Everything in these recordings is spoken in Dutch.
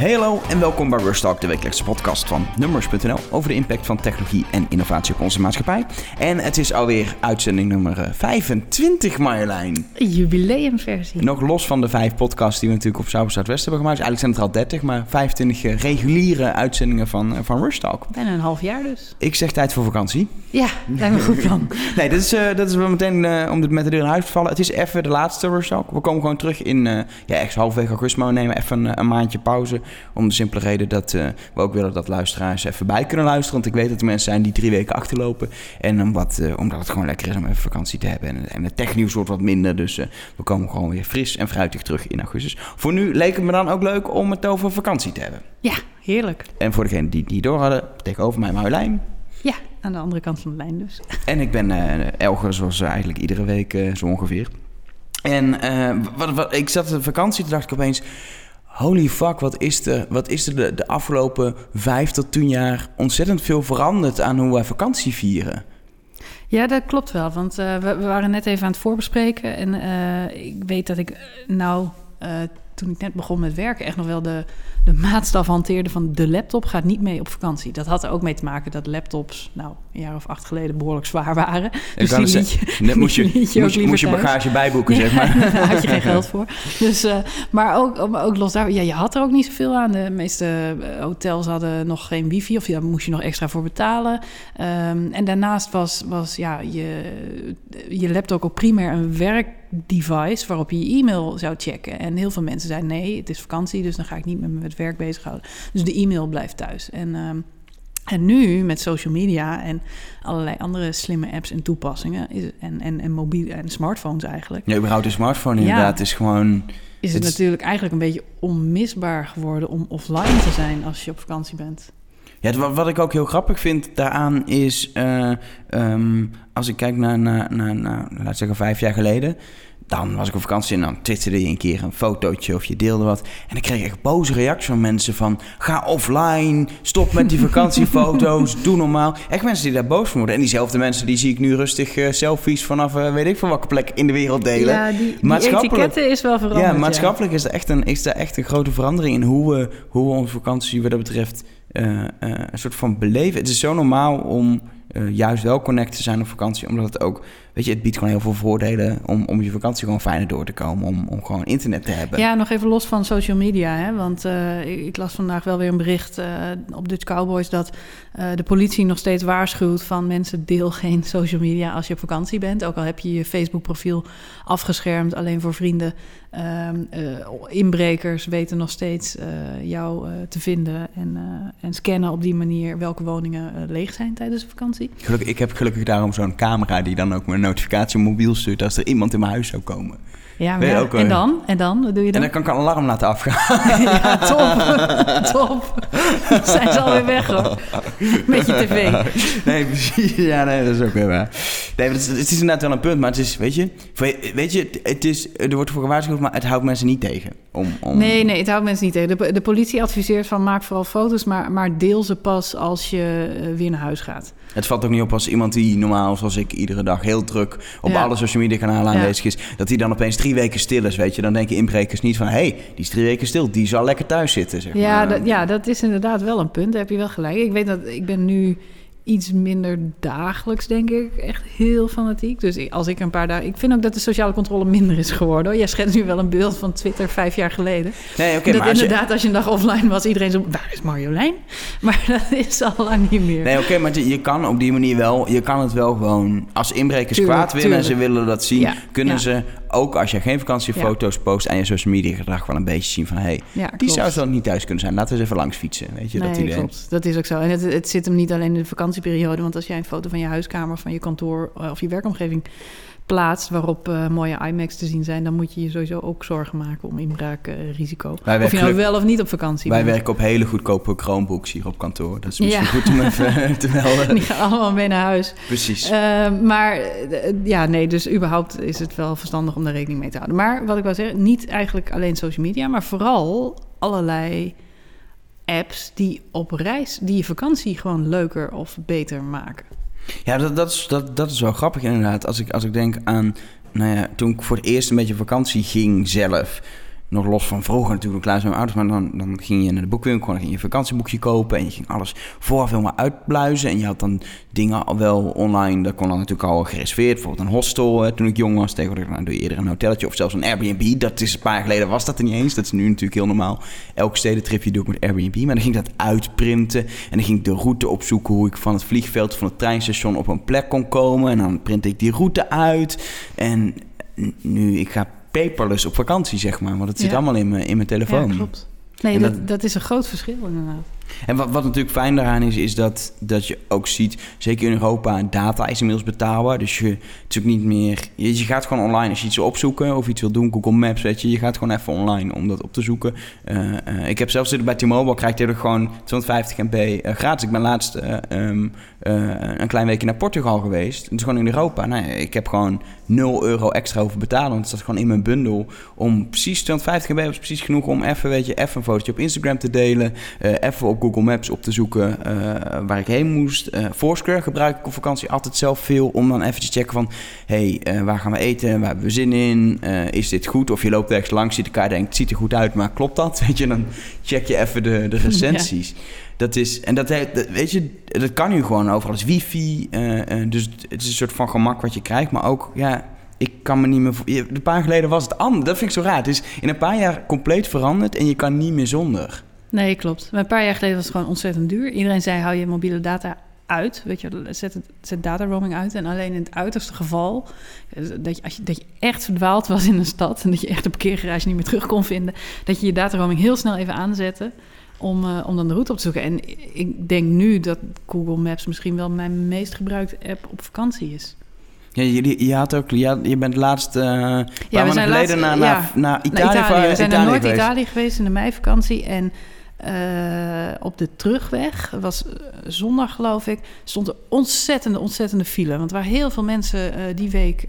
Hallo en welkom bij Rush Talk, de wekelijkse podcast van Numbers.nl over de impact van technologie en innovatie op onze maatschappij. En het is alweer uitzending nummer 25, Marjolein. Jubileumversie. Nog los van de vijf podcasts die we natuurlijk op Zuid West hebben gemaakt. Eigenlijk zijn het er al 30, maar 25 reguliere uitzendingen van, eh, van Rush Talk. Bijna een half jaar dus. Ik zeg tijd voor vakantie. Ja, lijkt me goed plan. nee, dat is, uh, dat is wel meteen uh, om het met de deur in huis te vallen. Het is even de laatste Rush Talk. We komen gewoon terug in uh, ja, echt halfweg augustus, maar we nemen even een, een maandje pauze. Om de simpele reden dat uh, we ook willen dat luisteraars even bij kunnen luisteren. Want ik weet dat er mensen zijn die drie weken achterlopen. En omdat, uh, omdat het gewoon lekker is om even vakantie te hebben. En, en het technieuws wordt wat minder. Dus uh, we komen gewoon weer fris en fruitig terug in augustus. Voor nu leek het me dan ook leuk om het over vakantie te hebben. Ja, heerlijk. En voor degenen die het niet door hadden, tegenover mij Marjolein. Ja, aan de andere kant van de lijn dus. En ik ben Elger, zoals eigenlijk iedere week zo ongeveer. En wat, wat, ik zat op vakantie, toen dacht ik opeens holy fuck, wat is er, wat is er de, de afgelopen vijf tot tien jaar ontzettend veel veranderd aan hoe wij vakantie vieren? Ja, dat klopt wel. Want uh, we, we, waren net even aan het voorbespreken. En uh, ik weet dat ik nou, uh, toen ik net begon met werken, echt nog wel de, de maatstaf hanteerde van de laptop gaat niet mee op vakantie. Dat had er ook mee te maken dat laptops, nou, een jaar of acht geleden behoorlijk zwaar waren. Dus die liet je, net moest je, je, moest je, moest je bagage bijboeken, zeg maar. Daar had je geen geld voor. Dus, uh, maar ook, ook los daar, ja, je had er ook niet zoveel aan. De meeste hotels hadden nog geen wifi of daar moest je nog extra voor betalen. Um, en daarnaast was, was ja, je, je laptop ook primair een werkdevice waarop je je e-mail zou checken. En heel veel mensen zeiden nee, het is vakantie, dus dan ga ik niet met het werk bezighouden. Dus de e-mail blijft thuis. En, um, en nu met social media en allerlei andere slimme apps en toepassingen is, en, en, en mobiele en smartphones eigenlijk. Ja, überhaupt de smartphone inderdaad ja, is gewoon... Is het, het natuurlijk eigenlijk een beetje onmisbaar geworden om offline te zijn als je op vakantie bent. Ja, wat, wat ik ook heel grappig vind daaraan is, uh, um, als ik kijk naar, naar, naar, naar, laat zeggen, vijf jaar geleden dan was ik op vakantie en dan twitterde je een keer een fotootje of je deelde wat. En dan kreeg ik echt boze reacties van mensen van... ga offline, stop met die vakantiefoto's, doe normaal. Echt mensen die daar boos van worden. En diezelfde mensen die zie ik nu rustig uh, selfies vanaf uh, weet ik van welke plek in de wereld delen. Ja, die, die etiketten is wel veranderd. Ja, maatschappelijk ja. is, er echt een, is er echt een grote verandering in hoe we, hoe we onze vakantie wat dat betreft... Uh, een soort van beleven. Het is zo normaal om juist wel connect te zijn op vakantie, omdat het ook weet je, het biedt gewoon heel veel voordelen om, om je vakantie gewoon fijner door te komen. Om, om gewoon internet te hebben. Ja, nog even los van social media. Hè? Want uh, ik, ik, las vandaag wel weer een bericht uh, op Dutch Cowboys dat uh, de politie nog steeds waarschuwt van mensen deel geen social media als je op vakantie bent. Ook al heb je je Facebook profiel afgeschermd alleen voor vrienden. inbrekers weten nog steeds jou te vinden en, en scannen op die manier welke woningen leeg zijn tijdens de vakantie. Gelukkig, ik heb gelukkig daarom zo'n camera die dan ook mijn notificatie mobiel stuurt als er iemand in mijn huis zou komen. Ja, maar ja, ook, en dan? En dan? Wat doe je dan? En dan kan ik een alarm laten afgaan. ja, top. top. Zijn ze alweer weg hoor. Met je tv. Nee, precies. Ja, nee, dat is ook weer waar. Nee, het is, het is inderdaad wel een punt, maar het is, weet je, weet je, het is, er wordt voor gewaarschuwd, maar het houdt mensen niet tegen. Om, om... Nee, nee, het houdt mensen niet tegen. De, de politie adviseert van maak vooral foto's, maar, maar deel ze pas als je weer naar huis gaat. Het valt ook niet op als iemand die normaal, zoals ik, iedere dag heel druk op ja. alle social media kanalen aanwezig is, dat hij dan opeens drie weken stil is, weet je. Dan denken inbrekers niet van, hé, hey, die is drie weken stil, die zal lekker thuis zitten, zeg ja, maar. Dat, ja, dat is inderdaad wel een punt, daar heb je wel gelijk. Ik weet dat, ik ben nu iets minder dagelijks, denk ik. Echt heel fanatiek. Dus als ik een paar dagen... Ik vind ook dat de sociale controle minder is geworden. Jij schetst nu wel een beeld van Twitter vijf jaar geleden. Nee, oké. dat inderdaad, als je... als je een dag offline was, iedereen zo... Waar is Marjolein? Maar dat is al lang niet meer. Nee, oké, maar je kan op die manier wel... Je kan het wel gewoon... Als inbrekers tuurlijk, kwaad willen en ze willen dat zien... Ja, kunnen ja. ze ook als je geen vakantiefoto's ja. post... aan je social media gedrag wel een beetje zien van... hé, hey, ja, die zou zo niet thuis kunnen zijn. Laten we eens even langs fietsen. Weet je, nee, dat idee. klopt. Dat is ook zo. En het, het zit hem niet alleen in de vakantieperiode... want als jij een foto van je huiskamer, van je kantoor of je werkomgeving plaatst waarop uh, mooie IMAX te zien zijn, dan moet je je sowieso ook zorgen maken om inbraakrisico. Uh, of je nou wel of niet op vakantie Wij bent. werken op hele goedkope Chromebooks hier op kantoor. Dat is misschien ja. goed om even te melden. Die gaan allemaal mee naar huis. Precies. Uh, maar ja, nee, dus überhaupt is het wel verstandig om daar rekening mee te houden. Maar wat ik wil zeggen, niet eigenlijk alleen social media, maar vooral allerlei apps die op reis, die je vakantie gewoon leuker of beter maken. Ja, dat, dat, is, dat, dat is wel grappig inderdaad. Als ik, als ik denk aan, nou ja, toen ik voor het eerst een beetje vakantie ging zelf. Nog los van vroeger natuurlijk klaar zijn ouders, maar dan, dan ging je naar de boekwinkel, dan ging je een vakantieboekje kopen en je ging alles voor veel maar uitbluizen. En je had dan dingen al wel online, dat kon dan natuurlijk al gereserveerd. Bijvoorbeeld een hostel hè, toen ik jong was. Tegenwoordig nou, doe je eerder een hotelletje of zelfs een Airbnb. Dat is een paar jaar geleden was dat er niet eens. Dat is nu natuurlijk heel normaal. Elk stedentripje doe ik met Airbnb. Maar dan ging ik dat uitprinten en dan ging ik de route opzoeken hoe ik van het vliegveld van het treinstation op een plek kon komen. En dan print ik die route uit. En nu, ik ga paperless op vakantie, zeg maar. Want het zit allemaal in mijn, in mijn telefoon. Ja, klopt. Nee, dat- dat is een groot verschil inderdaad. En wat, wat natuurlijk fijn daaraan is, is dat, dat je ook ziet, zeker in Europa, data is inmiddels betaalbaar. Dus je, ook niet meer, je, gaat gewoon online als je iets wil opzoeken of iets wil doen, Google Maps, weet je, je gaat gewoon even online om dat op te zoeken. Eh, eh, ik heb zelfs zitten bij T-Mobile, krijg je er gewoon 250 MB eh, gratis. Ik ben laatst eh, ehm, eh, een klein weekje naar Portugal geweest. Is gewoon in Europa. Nou, ja, ik heb gewoon 0 euro extra over betalen, want het staat gewoon in mijn bundel. Om precies 250 MB was precies genoeg om even, weet je, even een fotootje op Instagram te delen. even op Google Maps op te zoeken eh, waar ik heen moest. Eh Foursquare gebruik ik op vakantie altijd zelf veel om dan even te checken van... hey, eh, waar gaan we eten? Waar hebben we zin in? Is dit goed? Of je loopt ergens langs, ziet elkaar denkt, het ziet er goed uit, maar klopt dat? Weet je, dan check je even de, de recensies. Dat is, en dat, weet je, dat kan nu gewoon overal. Het is wifi, dus het is een soort van gemak wat je krijgt. Maar ook, ja, ik kan me niet meer... Een paar jaar geleden was het anders. Dat vind ik zo raar. Het is in een paar jaar compleet veranderd en je kan niet meer zonder. Nee, klopt. Maar een paar jaar geleden was het gewoon ontzettend duur. Iedereen zei, hou je mobiele data uit. Weet je, zet, het, zet data roaming uit. En alleen in het uiterste geval... eh, Dat je, als je, dat je echt verdwaald was in een stad... en dat je echt de parkeergarage niet meer terug kon vinden... dat je je data roaming heel snel even aanzette... Om, eh, om dan de route op te zoeken. En ik denk nu dat Google Maps misschien wel mijn meest gebruikte app op vakantie is. Ja, je, je, had ook, je, had- je bent laatst een paar we zijn geleden laatst- naar, ja, naar, naar Italië, naar Italië. We zijn naar. Noord-Italië geweest in de meivakantie. En eh, op de terugweg, was eh, zondag geloof ik, stond er ontzettende, ontzettende file. Want er waren heel veel mensen eh, die week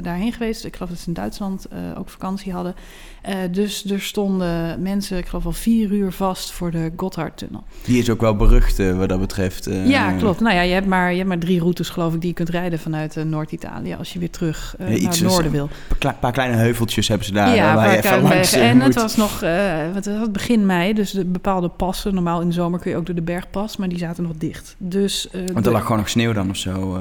daarheen geweest. Ik geloof dat ze in Duitsland ook vakantie hadden. Eh, dus er stonden mensen, ik geloof al vier uur vast voor de Gotthardtunnel. Die is ook wel berucht eh, wat dat betreft. eh. ja, klopt. Nou ja, je hebt, maar, je hebt maar drie routes geloof ik die je kunt rijden vanuit Noord-Italië... als je weer terug Ja, naar het noorden wil. Een paar kleine heuveltjes hebben ze daar. ja, waar je even langs En het moet. was nog wat was het, begin mei, dus de bepaalde passen. Normaal in de zomer kun je ook door de bergpas, maar die zaten nog dicht. Dus, Want de- er lag gewoon nog sneeuw dan of zo.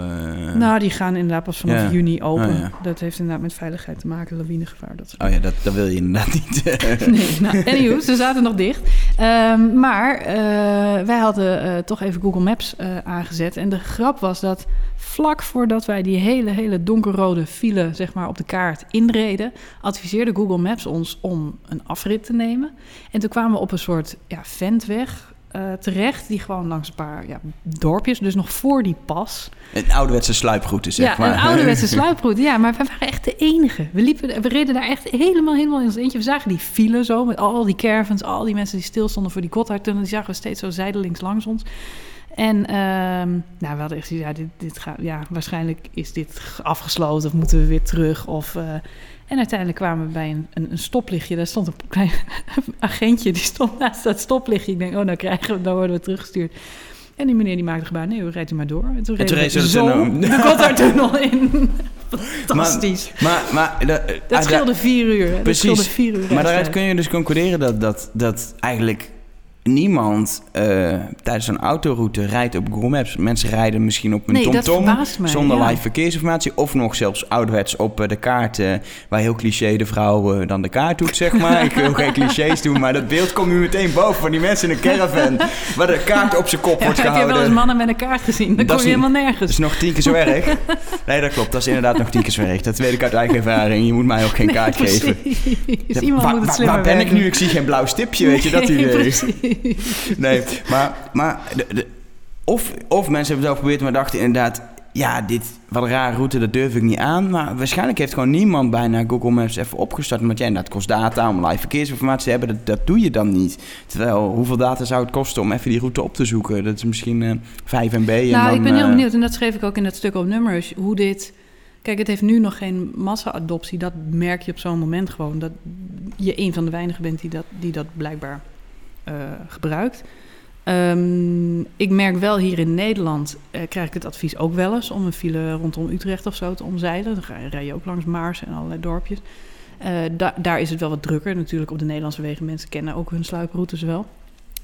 nou, die gaan inderdaad pas vanaf Ja. juni open. Oh, ja. Dat heeft inderdaad met veiligheid te maken, lawinegevaar. Dat soort Oh ja, dat, dat wil je inderdaad niet. Nee, nou, anywho, ze zaten nog dicht. Ehm, maar eh, wij hadden eh, toch even Google Maps eh, aangezet. En de grap was dat vlak voordat wij die hele, hele donkerrode file zeg maar, op de kaart inreden... adviseerde Google Maps ons om een afrit te nemen. En toen kwamen we op een soort ja, ventweg eh, terecht... die gewoon langs een paar ja, dorpjes, dus nog voor die pas... Een ouderwetse sluiproute, zeg ja, maar. een ouderwetse sluiproute. Ja, maar we waren echt de enige. We, liepen, we reden daar echt helemaal, helemaal in ons eentje. We zagen die file zo, met al die caravans, al die mensen die stilstonden voor die Gotthardtunnel. Die zagen we steeds zo zijdelings langs ons. En ehm, nou, we hadden echt ja, dit, dit gaat, ja, waarschijnlijk is dit afgesloten of moeten we weer terug. Of, eh, en uiteindelijk kwamen we bij een, een, een stoplichtje. Daar stond een klein agentje, die stond naast dat stoplichtje. Ik denk, oh, nou krijgen we, dan worden we teruggestuurd. En die meneer die maakte gebaar, nee, rijdt u maar door. En toen En toen reed zo de Gotthardtunnel in. Fantastisch. Maar, maar, dat, dat ah, scheelde vier uur. Dat Precies. vier uur Maar daaruit kun je dus concluderen dat, dat, dat eigenlijk niemand eh, tijdens een autoroute rijdt op Google Maps. Mensen rijden misschien op een Nee, dat TomTom zonder ja. live verkeersinformatie. Of nog zelfs ouderwets op eh, de kaart, waar heel cliché de vrouw eh, dan de kaart doet, zeg maar. Ik wil geen clichés doen, maar dat beeld komt nu meteen boven van die mensen in een caravan. waar de kaart op zijn kop Ja, wordt heb je gehouden. wel eens mannen met een kaart gezien? Dat, Dat kom je is- helemaal Dat nergens. is nog tien keer zo erg. Nee, dat klopt. Dat is inderdaad nog tien keer zo erg. Dat weet ik uit eigen ervaring. Je moet mij ook geen Nee, kaart geven. Ja, waar, moet het waar- slimmer waar ben ik nu? Ik zie geen blauw stipje, weet je, dat idee. precies. Nee, maar, maar de, de- of, of mensen hebben het zelf geprobeerd, maar dachten inderdaad... Ja, dit, wat een rare route, dat durf ik niet aan. Maar waarschijnlijk heeft gewoon niemand bijna Google Maps even opgestart. Want ja, dat kost data om live verkeersinformatie te hebben. Dat, dat doe je dan niet. Terwijl, hoeveel data zou het kosten om even die route op te zoeken? Dat is misschien eh 5 MB. En Nou, dan, ik ben heel eh, benieuwd. En dat schreef ik ook in dat stuk op Numbers. Hoe dit... Kijk, het heeft nu nog geen massa-adoptie. Dat merk je op zo'n moment gewoon. Dat je een van de weinigen bent die dat, die dat blijkbaar gebruikt. Ehm, ik merk wel hier in Nederland, eh, krijg ik het advies ook wel eens... om een file rondom Utrecht of zo te omzeilen. Dan rij je ook langs Maars en allerlei dorpjes. Eh, da- daar is het wel wat drukker. Natuurlijk op de Nederlandse wegen. Mensen kennen ook hun sluiproutes wel.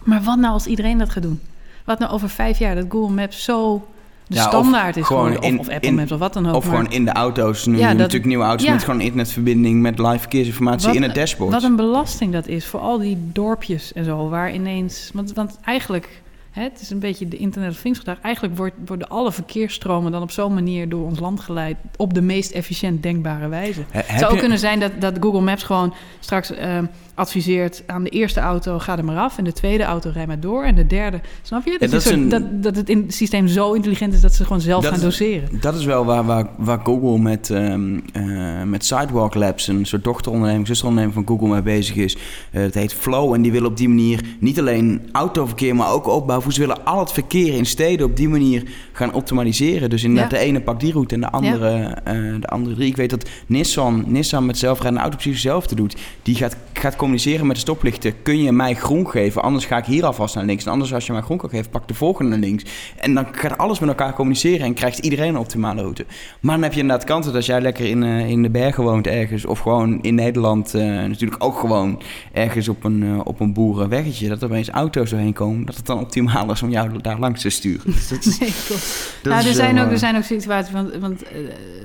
Maar wat nou als iedereen dat gaat doen? Wat nou over vijf jaar dat Google Maps zo de Ja, standaard is gewoon in- of Apple in- Maps of wat dan ook. Of maar gewoon in de auto's. Nu Ja, dat- natuurlijk nieuwe auto's ja. met gewoon internetverbinding met live verkeersinformatie Wat- in het dashboard. Wat een belasting dat is voor al die dorpjes en zo. Waar ineens... Want, want eigenlijk... Hè, het is een beetje de Internet of Things gedacht. Eigenlijk wordt, worden alle verkeersstromen dan op zo'n manier door ons land geleid... op de meest efficiënt denkbare wijze. He- Het zou ook je- kunnen zijn dat, dat Google Maps gewoon straks eh, adviseert aan de eerste auto ga er maar af en de tweede auto rij maar door en de derde, snap je? Dat, is een- dat, dat het in het systeem zo intelligent is dat ze gewoon zelf Dat gaan doseren. Dat is wel waar, waar, waar Google met, ehm, eh, met Sidewalk Labs, een soort dochteronderneming, zusteronderneming van Google, mee bezig is. Eh het heet Flow en die willen op die manier niet alleen autoverkeer, maar ook opbouwen. Ze willen al het verkeer in steden op die manier gaan optimaliseren. Dus inderdaad, Ja. de ene pakt die route en de andere, eh, de andere drie. Ik weet dat Nissan, Nissan met zelfrijdende auto precies hetzelfde doet. Die gaat, gaat communiceren met de stoplichten. Kun je mij groen geven? Anders ga ik hier alvast naar links. En anders als je mij groen kan geven, pak de volgende naar links. En dan gaat alles met elkaar communiceren en krijgt iedereen een optimale route. Maar dan heb je inderdaad kansen dat als jij lekker in, eh, in de bergen woont ergens... of gewoon in Nederland eh, natuurlijk ook gewoon ergens op een, eh, op een boerenweggetje... dat er opeens auto's doorheen komen, dat het dan optimaal is om jou daar langs te sturen. Dus dat is, Nee, klopt. dat nou, er, zijn wel, ook, er zijn ook situaties, want, want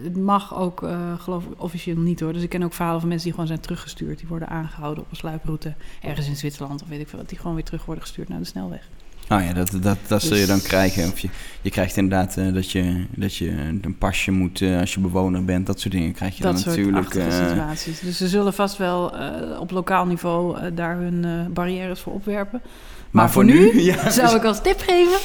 het mag ook, eh, geloof ik, officieel niet hoor. Dus ik ken ook verhalen van mensen die gewoon zijn teruggestuurd. Die worden aangehouden op sluiproute ergens in Zwitserland of weet ik veel wat. Die gewoon weer terug worden gestuurd naar de snelweg. Nou ja, dat, dat, dat zul je dan Dus- krijgen. Of je, je krijgt inderdaad eh, dat, je, dat je een pasje moet eh, als je bewoner bent. Dat soort dingen krijg je dat dan soort natuurlijk. eh, situaties. Dus ze zullen vast wel op lokaal niveau daar hun barrières voor opwerpen. maar, voor nu, ja, zou ik als tip geven: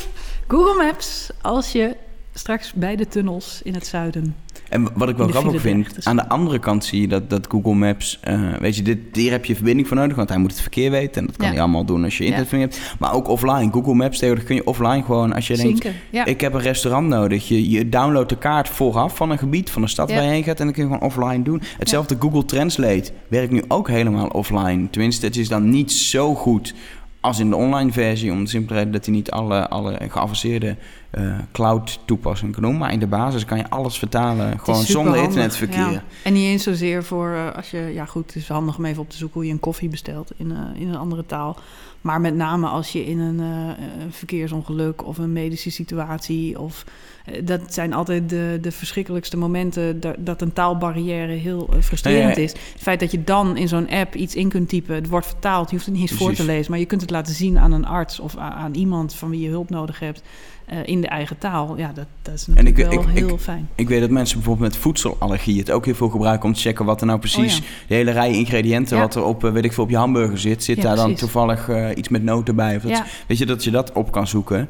Google Maps als je straks bij de tunnels in het zuiden. En wat ik wel grappig vind, is. aan de andere kant zie je dat, dat Google Maps, eh, weet je, dit, hier heb je verbinding voor nodig, want hij moet het verkeer weten. En dat kan Ja. hij allemaal doen als je Ja. internetverbinding hebt. Maar ook offline, Google Maps tegenwoordig kun je offline gewoon, als je denkt. Ja. ik heb een restaurant nodig. Je, je downloadt de kaart vooraf van een gebied, van de stad waar je heen gaat. En dan kun je gewoon offline doen. Hetzelfde Google Translate werkt nu ook helemaal offline. Tenminste, het is dan niet zo goed als in de online versie. Om de simpele reden dat hij niet alle, alle geavanceerde eh, cloud toepassingen kan doen. Maar in de basis kan je alles vertalen. Gewoon zonder internetverkeer. ja. En niet eens zozeer voor eh, als je, ja goed, het is handig om even op te zoeken hoe je een koffie bestelt in, eh, in een andere taal. Maar met name als je in een, eh, verkeersongeluk of een medische situatie of eh, dat zijn altijd de, de verschrikkelijkste momenten dat, dat een taalbarrière heel eh, frustrerend Ja, ja. is. Het feit dat je dan in zo'n app iets in kunt typen, het wordt vertaald, je hoeft het niet eens voor te lezen, maar je kunt het laten zien aan een arts of aan iemand van wie je hulp nodig hebt eh, in de eigen taal. Ja, dat, dat is En ik- natuurlijk wel ik- heel ik- fijn. Ik weet dat mensen bijvoorbeeld met voedselallergie het ook heel veel gebruiken om te checken wat er nou precies, Oh ja. de hele rij ingrediënten, Ja. wat er op, eh, weet ik veel, op je hamburger zit, zit Ja, daar dan precies. toevallig eh, iets met noten bij? Of dat. Weet je, dat je dat op kan zoeken.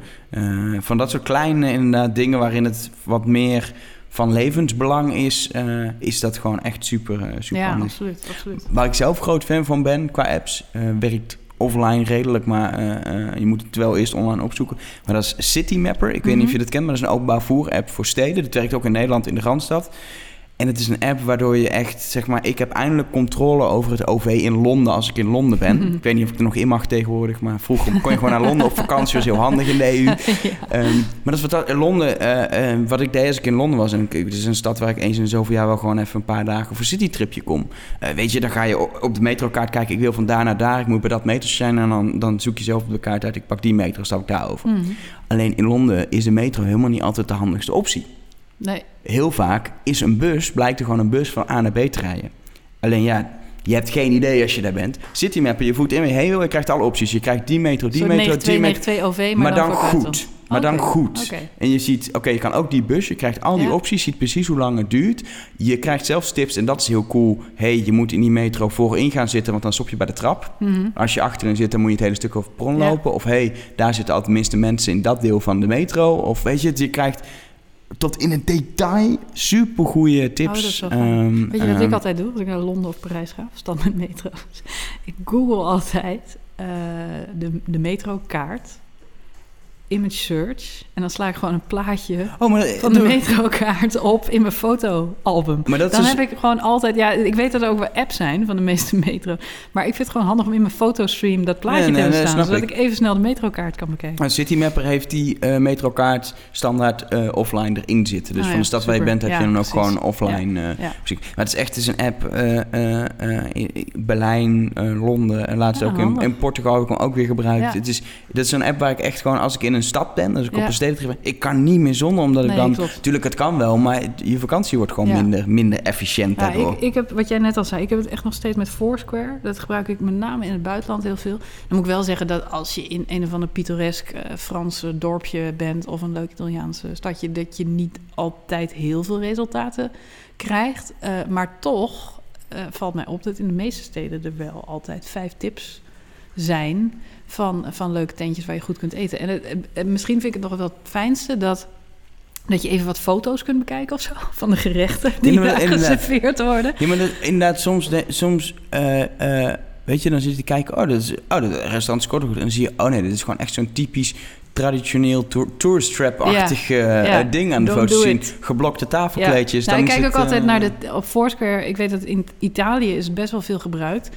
Van dat soort kleine inderdaad, dingen waarin het wat meer van levensbelang is, is dat gewoon echt super, eh, super Ja, absoluut, absoluut. Waar ik zelf groot fan van ben qua apps, eh, werkt offline redelijk, maar eh, eh, je moet het wel eerst online opzoeken. Maar dat is City Mapper. Ik weet niet of je Mhm. dat kent, maar dat is een openbaar voer-app voor steden. Dat werkt ook in Nederland in de Randstad. En het is een app waardoor je echt, zeg maar, ik heb eindelijk controle over het OV in Londen als ik in Londen ben. Ik weet niet of ik er nog in mag tegenwoordig, maar vroeger kon je gewoon naar Londen op vakantie, was heel handig in de EU. Ehm, maar dat is wat in Londen, eh, eh, wat ik deed als ik in Londen was. En het is een stad waar ik eens in zoveel jaar wel gewoon even een paar dagen voor een citytripje kom. Eh, weet je, dan ga je op de metrokaart kijken. Ik wil van daar naar daar. Ik moet bij dat metrostation. En dan, dan zoek je zelf op de kaart uit. Ik pak die metro, stap ik daarover. Mhm. Alleen in Londen is de metro helemaal niet altijd de handigste optie. Nee, Heel vaak is een bus, blijkt er gewoon een bus van A naar B te rijden. Alleen ja, je hebt geen idee als je daar bent. Citymapper, je voet in, heen wil, je krijgt alle opties. Je krijgt die metro, die metro, die metro. 9292 OV, maar, Maar dan goed. Maar dan goed. En je ziet, oké, je kan ook die bus, je krijgt al die Ja. opties, ziet precies hoe lang het duurt. Je krijgt zelfs tips en dat is heel cool. hey, je moet in die metro voorin gaan zitten, want dan stop je bij de trap. Mhm. Als je achterin zit, dan moet je het hele stuk over het perron Ja. lopen. Of hey, daar zitten altijd minste mensen in dat deel van de metro. Of weet je, je krijgt tot in het detail supergoeie tips. Oh, fijn. Ehm, Weet je wat ik ehm, altijd doe als ik naar Londen of Parijs ga? Stand met metro. Ik google altijd eh, de, de metrokaart. Image search. En dan sla ik gewoon een plaatje Oh, maar van de metrokaart op in mijn fotoalbum. Maar dat dan is- heb ik gewoon altijd... Ja, ik weet dat er ook wel apps zijn van de meeste metro. Maar ik vind het gewoon handig om in mijn fotostream dat plaatje Nee, te hebben nee, staan. Zodat ik. ik even snel de metrokaart kan bekijken. Maar Citymapper heeft die eh, metrokaart standaard eh, offline erin zitten. Dus Oh van de stad waar je bent heb Ja, je hem ook gewoon offline. eh, Ja. muziek. Maar het is echt het is een app. eh, eh, eh, Berlijn, eh, Londen en laatst ook in, in Portugal heb ik hem ook weer gebruikt. Het is, dat is een app waar ik echt gewoon als ik in een stad ben, als ik op een stedelijk ben, ik kan niet meer zonder omdat ik dan... klopt. Natuurlijk, het kan wel, maar je vakantie wordt gewoon Ja. minder, minder efficiënt daardoor. ik, ik heb, wat jij net al zei, ik heb het echt nog steeds met Foursquare. Dat gebruik ik met name in het buitenland heel veel. Dan moet ik wel zeggen dat als je in een of ander pittoresk eh, Franse dorpje bent... of een leuk Italiaanse stadje... dat je niet altijd heel veel resultaten krijgt. Eh, maar toch eh, valt mij op dat in de meeste steden er wel altijd vijf tips zijn... Van, van leuke tentjes waar je goed kunt eten. En het, eh, misschien vind ik het nog wel het fijnste dat... Dat je even wat foto's kunt bekijken of zo. Van de gerechten die Ja, daar geserveerd worden. Ja, maar dat, inderdaad, soms, de- soms eh, eh, weet je, dan zit je te kijken, oh, dat is, oh, dat restaurant is kort goed. En dan zie je, oh nee, dit is gewoon echt zo'n typisch traditioneel tour, tourist trap-achtig eh, Ja. eh, ding aan de Don't foto's zien. Geblokte tafelkleedjes. Nou, dan ik kijk het, ook altijd eh, naar de... Op Foursquare, ik weet dat in Italië is best wel veel gebruikt.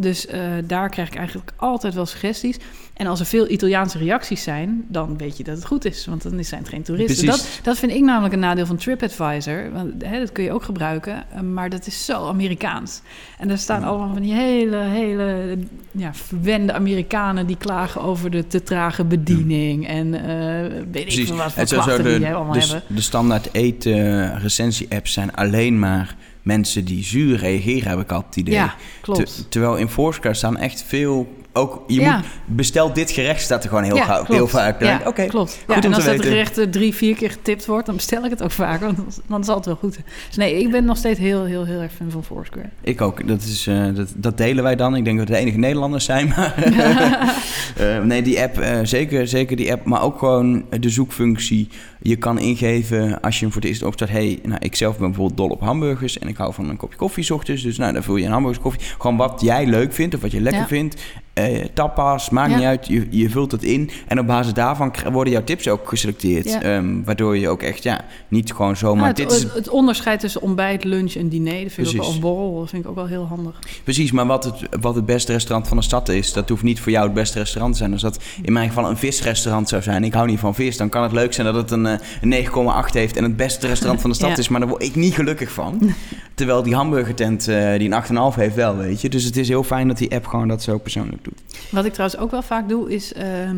Dus eh, daar krijg ik eigenlijk altijd wel suggesties. En als er veel Italiaanse reacties zijn, dan weet je dat het goed is. Want dan zijn het geen toeristen. Precies. Dat, dat vind ik namelijk een nadeel van TripAdvisor. Want hè, dat kun je ook gebruiken. eh, Maar dat is zo Amerikaans. En daar staan Ja. allemaal van die hele, hele ja, verwende Amerikanen... die klagen over de te trage bediening. En eh weet ik veel wat voor klachten die de, die allemaal de, hebben. de standaard eten recensie-apps zijn alleen maar mensen die zuur reageren, heb ik altijd het idee. Ja, klopt. Te- terwijl in Foursquare staan echt veel... Ook, je Ja. moet, bestel dit gerecht staat er gewoon heel, Ja, gauw, heel vaak. Ja, Oké, klopt. goed ja, om en als dat gerecht eh, drie, vier keer getipt wordt, dan bestel ik het ook vaak. Want dan zal het wel goed. Dus nee, ik ben nog steeds heel, heel, heel erg fan van Foursquare. Ik ook. Dat, is, eh, dat, dat delen wij dan. Ik denk dat we de enige Nederlanders zijn. Maar Eh, nee, die app, zeker, zeker die app. Maar ook gewoon de zoekfunctie. Je kan ingeven als je hem voor het eerst opstart. hey, nou, ik zelf ben bijvoorbeeld dol op hamburgers. En ik hou van een kopje koffie 's ochtends. Dus nou, dan vul je een hamburgers koffie. Gewoon wat jij leuk vindt of wat je lekker Ja. vindt. Eh, tapas, maakt Ja. niet uit. Je, je vult het in. En op basis daarvan worden jouw tips ook geselecteerd. Ja. Ehm, waardoor je ook echt, ja, niet gewoon zomaar... Ja, het, dit is het, onderscheid tussen ontbijt, lunch en diner, dat vind ik ook of borrel, dat vind ik ook wel heel handig. Precies, maar wat het, wat het beste restaurant van de stad is, dat hoeft niet voor jou het beste restaurant te zijn. Als dat in mijn geval een visrestaurant zou zijn, ik hou niet van vis, dan kan het leuk zijn dat het een, een 9,8 heeft en het beste restaurant van de stad Ja. is, maar daar word ik niet gelukkig van. Terwijl die hamburgertent eh, die een 8,5 heeft wel, weet je. Dus het is heel fijn dat die app gewoon dat zo persoonlijk doet. Wat ik trouwens ook wel vaak doe, is... ehm,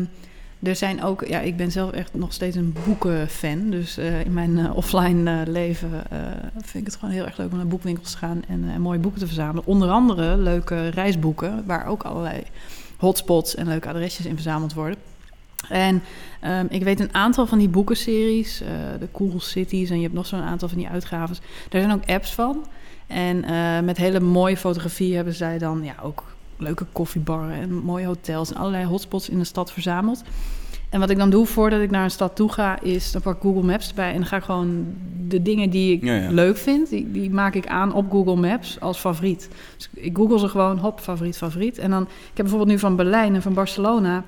er zijn ook... Ja, ik ben zelf echt nog steeds een boekenfan. Dus eh, in mijn eh, offline eh, leven eh, vind ik het gewoon heel erg leuk om naar boekwinkels te gaan... en eh, mooie boeken te verzamelen. Onder andere leuke reisboeken... waar ook allerlei hotspots en leuke adresjes in verzameld worden. En ehm, ik weet een aantal van die boekenseries, eh, de Cool Cities... en je hebt nog zo'n aantal van die uitgaves. Daar zijn ook apps van. En eh, met hele mooie fotografie hebben zij dan ja, ook leuke koffiebarren en mooie hotels en allerlei hotspots in de stad verzameld. En wat ik dan doe voordat ik naar een stad toe ga, is dan pak ik Google Maps erbij en dan ga ik gewoon de dingen die ik Ja, ja. leuk vind, die, die maak ik aan op Google Maps als favoriet. Dus ik google ze gewoon, hop, favoriet, favoriet. En dan, ik heb bijvoorbeeld nu van Berlijn en van Barcelona,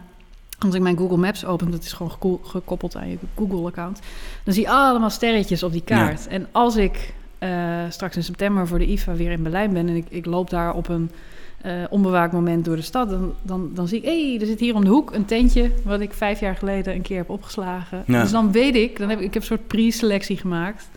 als ik mijn Google Maps open, dat is gewoon geko- gekoppeld aan je Google-account, dan zie je allemaal sterretjes op die kaart. En als ik eh, straks in september voor de IFA weer in Berlijn ben en ik, ik loop daar op een eh, onbewaakt moment door de stad, dan, dan, dan zie ik, hé, hey, er zit hier om de hoek een tentje wat ik vijf jaar geleden een keer heb opgeslagen. Ja. Dus dan weet ik, dan heb ik, ik heb een soort pre-selectie gemaakt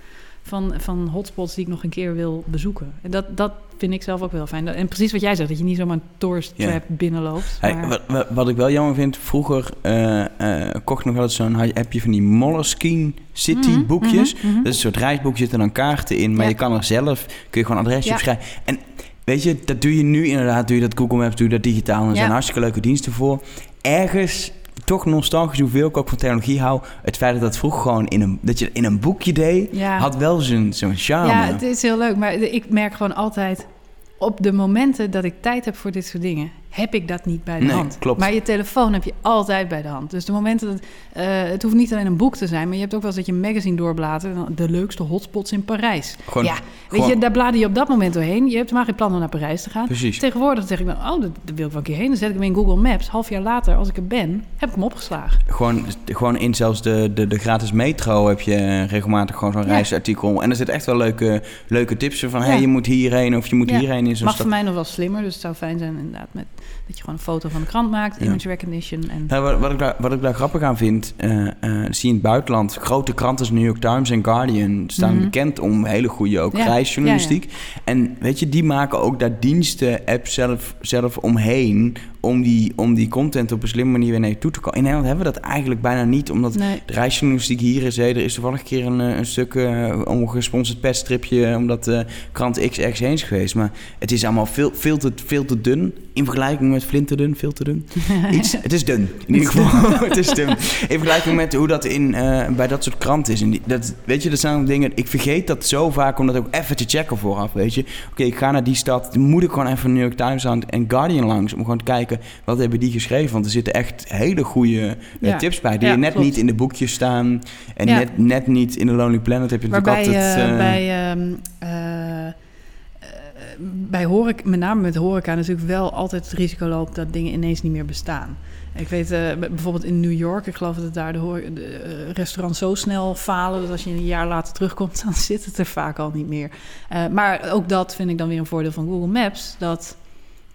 van, van hotspots die ik nog een keer wil bezoeken. En dat, dat vind ik zelf ook wel fijn. En precies wat jij zegt, dat je niet zomaar een tourist trap binnenloopt. Maar- wat, wat, wat ik wel jammer vind, vroeger eh, eh, kocht nog wel eens zo'n heb je van die Moleskine City Mhm, boekjes. mhm. Dat is een soort reisboek, zitten dan kaarten in, maar Ja. je kan er zelf, kun je gewoon adresje Ja. op schrijven. En weet je, dat doe je nu inderdaad, doe je dat Google Maps, doe je dat digitaal. En er Ja. zijn hartstikke leuke diensten voor. Ergens, toch nostalgisch, hoeveel ik ook van technologie hou, het feit dat dat vroeger gewoon in een, dat je in een boekje deed, Ja. had wel zijn zo'n charme. Ja, het is heel leuk. Maar ik merk gewoon altijd op de momenten dat ik tijd heb voor dit soort dingen. Heb ik dat niet bij de Nee, hand. klopt. Maar je telefoon heb je altijd bij de hand. Dus de momenten dat... eh, het hoeft niet alleen een boek te zijn... maar je hebt ook wel eens dat je een magazine doorbladert... de leukste hotspots in Parijs. Gewoon- ja, weet je, daar blader je op dat moment doorheen. Je hebt maar geen plan om naar Parijs te gaan. Precies. Tegenwoordig zeg ik dan... oh, dat, dat wil ik wel een keer heen. Dan zet ik hem in Google Maps. Half jaar later, als ik er ben, heb ik hem opgeslagen. Gewoon, gewoon in zelfs de, de, de gratis metro heb je regelmatig gewoon zo'n Ja. reisartikel. En er zitten echt wel leuke, leuke tips van... hé, Ja. je moet hierheen of je moet Ja. hierheen in zo'n Mag stad. voor mij nog wel slimmer. Dus het zou fijn zijn inderdaad... Met, dat je gewoon een foto van de krant maakt. Ja. Image recognition. En, Nou, wat, wat, ik daar, wat ik daar grappig aan vind, eh, eh, zie je in het buitenland, grote kranten als New York Times en Guardian staan Mhm. bekend om hele goede ook Ja, reisjournalistiek. En weet je, die maken ook daar diensten, apps zelf, zelf omheen om die, om die content op een slimme manier weer naar je toe te komen. In Nederland hebben we dat eigenlijk bijna niet, omdat nee. de reisjournalistiek hier is. Hè, er is toevallig een keer een, eh, een stuk uh, ongesponsord petstripje, omdat de krant X ergens heen is geweest. Maar het is allemaal veel, veel, te, veel te dun in vergelijking met flinterdun, veel te dun. Iets, het is dun, in ieder geval. het is dun. In vergelijking met hoe dat in, bij dat soort kranten is. En die, dat, weet je, dat zijn dingen... Ik vergeet dat zo vaak om dat ook even te checken vooraf, weet je. Oké, ik ga naar die stad. Dan moet ik gewoon even New York Times aan en Guardian langs... om gewoon te kijken, wat hebben die geschreven? Want er zitten echt hele goede eh, Ja. tips bij... die Ja, net klopt. niet in de boekjes staan. En Ja. net, net niet in de Lonely Planet heb je natuurlijk Waarbij altijd... eh, eh, bij, ehm, eh, eh, bij horeca, met name met horeca, natuurlijk wel altijd het risico loopt dat dingen ineens niet meer bestaan. Ik weet bijvoorbeeld in New York, ik geloof dat daar de, hore- de restaurants zo snel falen dat als je een jaar later terugkomt, dan zit het er vaak al niet meer. Maar ook dat vind ik dan weer een voordeel van Google Maps, dat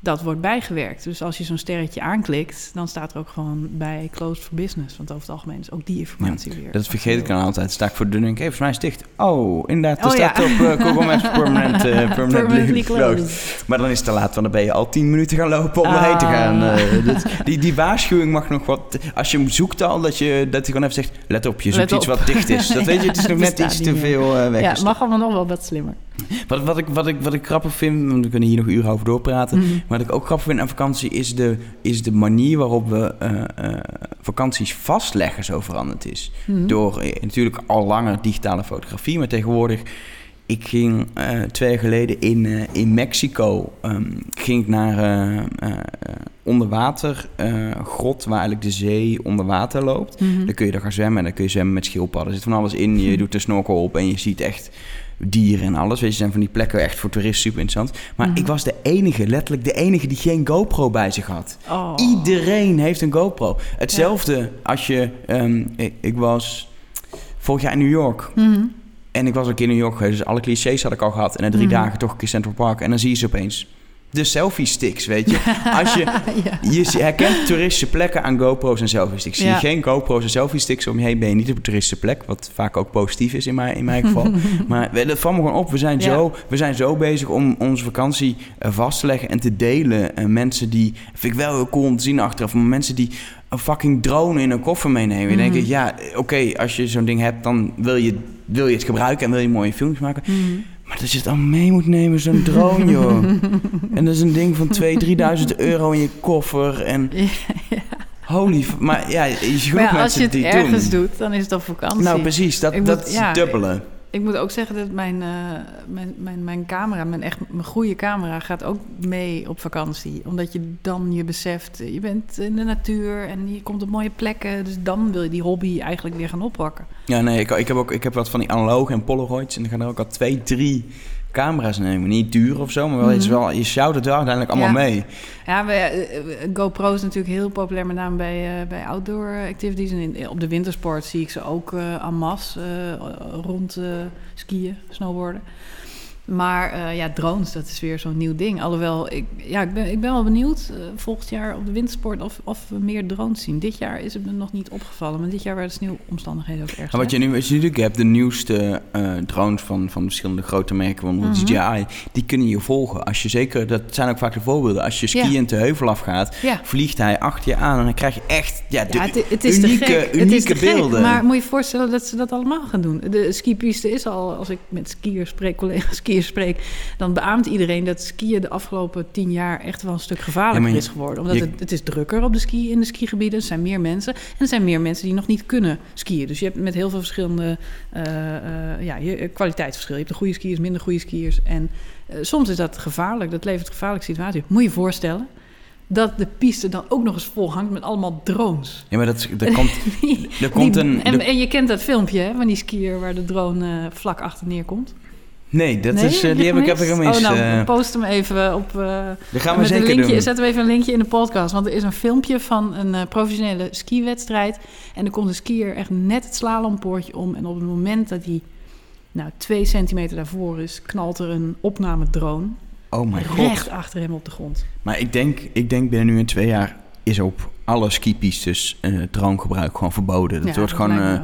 dat wordt bijgewerkt. Dus als je zo'n sterretje aanklikt, dan staat er ook gewoon bij closed for business. Want over het algemeen is ook die informatie weer. Dat vergeet ik dan altijd. Sta ik voor de deur en denk ik, hey, volgens mij is dicht. Oh, inderdaad, er Oh, ja. staat op eh, Google Maps permanent, permanently Permanently closed. Maar dan is het te laat, want dan ben je al tien minuten gaan lopen om erheen te Ah. gaan. Eh, dit- die, die waarschuwing mag nog wat... Als je hem zoekt al, dat, je, dat hij gewoon even zegt... Let op, je zoekt Let iets op. wat dicht is. Dat weet je, het is Ja, nog net iets te meer. veel weg. Ja, mag allemaal nog wel wat slimmer. wat, wat, ik, wat, ik, wat ik grappig vind, want we kunnen hier nog uren over doorpraten... Mhm. Wat ik ook grappig vind aan vakantie is de, is de manier waarop we eh, eh, vakanties vastleggen zo veranderd is. Mhm. Door eh, natuurlijk al langer digitale fotografie, maar tegenwoordig. Ik ging twee jaar geleden in, in Mexico ehm, ging ik naar onderwater grot waar eigenlijk de zee onder water loopt. Mhm. Dan kun je daar gaan zwemmen en dan kun je zwemmen met schildpadden. Er zit van alles in. Je doet de snorkel op en je ziet echt dieren en alles. Weet je, zijn van die plekken echt voor toeristen super interessant. Maar Mhm. ik was de enige, letterlijk de enige die geen GoPro bij zich had. Oh. Iedereen heeft een GoPro. Hetzelfde als je... ehm, ik, ik was vorig jaar in New York. Mhm. En ik was ook in New York geweest. Dus alle clichés had ik al gehad. En na drie Mhm. dagen toch een keer Central Park. En dan zie je ze opeens. De selfie sticks, weet je. Als je, ja. je herkent toeristische plekken aan GoPro's en selfie sticks. Zie je Ja. geen GoPro's en selfie sticks om je heen, ben je niet op een toeristische plek. Wat vaak ook positief is in mijn, in mijn geval. maar dat valt me gewoon op. We zijn, Ja. zo, we zijn zo bezig om onze vakantie eh, vast te leggen en te delen. En mensen die, vind ik wel heel cool om te zien achteraf, maar mensen die een fucking drone in een koffer meenemen. Je Mhm. denkt, ja, oké, als je zo'n ding hebt, dan wil je, wil je het gebruiken en wil je mooie filmpjes maken. Mhm. Maar dat je het allemaal mee moet nemen, zo'n drone, joh. en dat is een ding van 2.000, 3.000 euro in je koffer. En holy... f- Maar ja, je Maar ja, als je het ergens doen. doet, dan is het op vakantie. Nou, precies. Dat, dat is ja, dubbele. Ik moet ook zeggen dat mijn, eh, mijn, mijn, mijn camera, mijn, echt, mijn goede camera, gaat ook mee op vakantie. Omdat je dan je beseft, eh, je bent in de natuur en je komt op mooie plekken. Dus dan wil je die hobby eigenlijk weer gaan oppakken. Ja, nee, ik, ik, heb ook, ik heb wat van die analoge en polaroids. En dan gaan er ook al twee, drie camera's nemen. Niet duur of zo, maar wel, is Mhm. wel, je sjouwt het wel uiteindelijk allemaal Ja. mee. Ja, we, eh, eh, GoPro is natuurlijk heel populair, met name bij, eh, bij outdoor activities. En in, op de wintersport zie ik ze ook eh en masse rond skiën, snowboarden. Maar eh, ja, drones, dat is weer zo'n nieuw ding. Alhoewel, ik, ja, ik, ben, ik ben wel benieuwd eh, volgend jaar op de wintersport of, of we meer drones zien. Dit jaar is het me nog niet opgevallen, maar dit jaar waren de sneeuwomstandigheden ook erg wat je nu wat je natuurlijk hebt, de nieuwste eh, drones van, van verschillende grote merken, bijvoorbeeld Mhm. DJI, die kunnen je volgen. Als je zeker, dat zijn ook vaak de voorbeelden, als je skiën te heuvel afgaat, Ja. vliegt hij achter je aan en dan krijg je echt ja, de het, het is unieke, te gek. het unieke is te gek. beelden. Maar moet je je voorstellen dat ze dat allemaal gaan doen. De skipiste is al, als ik met skiers spreek, collega's skiers spreek, dan beaamt iedereen dat skiën de afgelopen tien jaar echt wel een stuk gevaarlijker Ja, maar je- is geworden. Omdat je- het, het is drukker op de ski in de skigebieden. Er zijn meer mensen. En er zijn meer mensen die nog niet kunnen skiën. Dus je hebt met heel veel verschillende eh, eh, ja, je, kwaliteitsverschil. Je hebt de goede skiers, minder goede skiers. En eh, soms is dat gevaarlijk. Dat levert gevaarlijke situaties. Moet je je voorstellen dat de piste dan ook nog eens vol hangt met allemaal drones. Ja, maar dat, dat komt, er komt een... en, er- en je kent dat filmpje hè, van die skier waar de drone eh, vlak achter neerkomt. Nee, dat Nee? is, eh, die je heb ik, ik gemist? gemist. Oh, nou, eh. post hem even op... eh, dat gaan we zeker linkje, doen. Zetten we even een linkje in de podcast. Want er is een filmpje van een professionele skiwedstrijd. En er komt een skier echt net het slalompoortje om. En op het moment dat hij nou, twee centimeter daarvoor is... knalt er een opnamedrone Oh mijn god. recht achter hem op de grond. Maar ik denk, ik denk binnen nu in twee jaar is op alle skipistes eh dronegebruik gewoon verboden. Dat Ja, wordt gewoon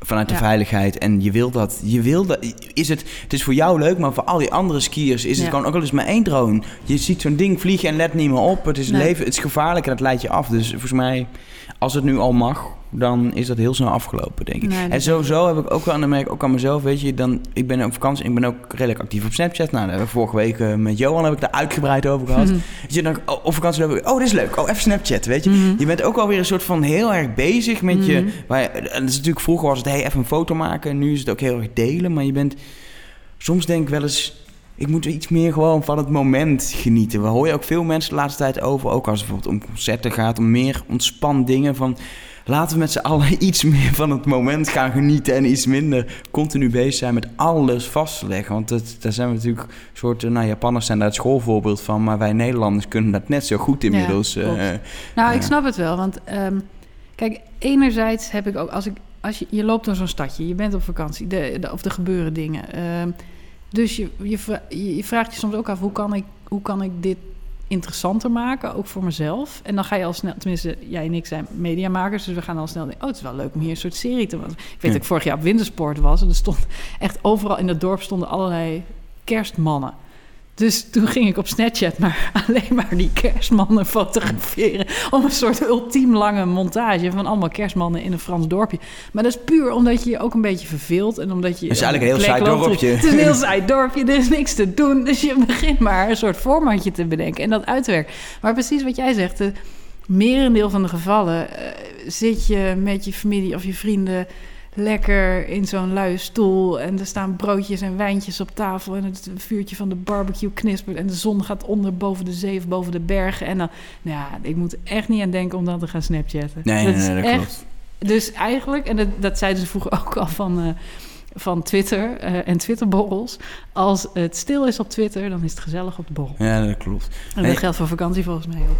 vanuit de Ja. veiligheid. En je wil dat, je wil dat. Is het, het is voor jou leuk, maar voor al die andere skiers is het gewoon ook al eens maar één drone. Je ziet zo'n ding vliegen en let niet meer op. Het is Nee. leven, het is gevaarlijk en het leidt je af. Dus volgens mij, als het nu al mag, dan is dat heel snel afgelopen, denk ik. Nee, en sowieso heb ik ook wel aan de merk, ook aan mezelf, weet je, dan, ik ben op vakantie, ik ben ook redelijk actief op Snapchat. Nou, daar vorige week eh, met Johan heb ik daar uitgebreid over gehad. Mhm. Weet je, dan, oh, op vakantie loop ik, oh, dit is leuk. Oh, even Snapchat, weet je. Mhm. Je bent ook alweer een soort van heel erg bezig met je... Mhm. Waar je- dat is natuurlijk, vroeger was het, hey, even een foto maken. En nu is het ook heel erg delen. Maar je bent... Soms denk ik wel eens... Ik moet iets meer gewoon van het moment genieten. We hoor je ook veel mensen de laatste tijd over. Ook als het bijvoorbeeld om concerten gaat. Om meer ontspan dingen van... Laten we met z'n allen iets meer van het moment gaan genieten. En iets minder continu bezig zijn met alles vast te leggen. Want dat, daar zijn we natuurlijk een soort... Nou, Japanners zijn daar het schoolvoorbeeld van. Maar wij Nederlanders kunnen dat net zo goed inmiddels. Ja, eh, Nou, ik Ja. snap het wel. Want ehm, kijk, enerzijds heb ik ook... Als, ik, als je, je loopt door zo'n stadje, je bent op vakantie... De, de- of er gebeuren dingen. ehm, dus je, je, je je vraagt je soms ook af... Hoe kan, ik, hoe kan ik dit interessanter maken, ook voor mezelf? En dan ga je al snel... Tenminste, jij en ik zijn mediamakers... dus we gaan al snel denken... oh, het is wel leuk om hier een soort serie te maken. Ik weet Ja. dat ik vorig jaar op wintersport was... en er stond echt overal in het dorp stonden allerlei kerstmannen... Dus toen ging ik op Snapchat maar alleen maar die kerstmannen fotograferen. Om een soort ultiem lange montage van allemaal kerstmannen in een Frans dorpje. Maar dat is puur omdat je je ook een beetje verveelt. En omdat je. Het is eigenlijk een heel saai dorpje. Het is een heel saai dorpje, er is niks te doen. Dus je begint maar een soort formatje te bedenken en dat uitwerken. Maar precies wat jij zegt, de merendeel van de gevallen eh, zit je met je familie of je vrienden lekker in zo'n luie stoel. En er staan broodjes en wijntjes op tafel. En het vuurtje van de barbecue knispert. En de zon gaat onder boven de zee of boven de bergen. En dan, nou ja, ik moet echt niet aan denken om dan te gaan snapchatten. Nee, dat nee, dat echt, klopt. Dus eigenlijk, en dat, dat zeiden ze vroeger ook al van, eh, van Twitter eh, en Twitterborrels. Als het stil is op Twitter, dan is het gezellig op de borrel. Ja, dat klopt. En Nee. dat geldt voor vakantie volgens mij ook.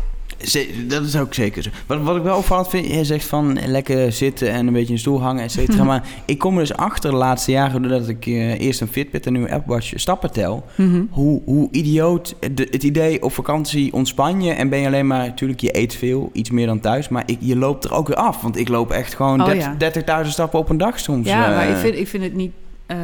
Dat is ook zeker zo. Wat, wat ik wel opvallend vind, jij zegt van lekker zitten en een beetje in de stoel hangen, et cetera. Maar ik kom er dus achter de laatste jaren, doordat ik eh, eerst een Fitbit en nu een Apple Watch stappen tel. Mhm. Hoe, hoe idioot de- het idee op vakantie ontspan je en ben je alleen maar, natuurlijk je eet veel, iets meer dan thuis, maar ik, je loopt er ook weer af. Want ik loop echt gewoon Oh, 30 ja. 30.000 stappen op een dag soms. Ja, eh. maar ik vind, ik vind het niet eh,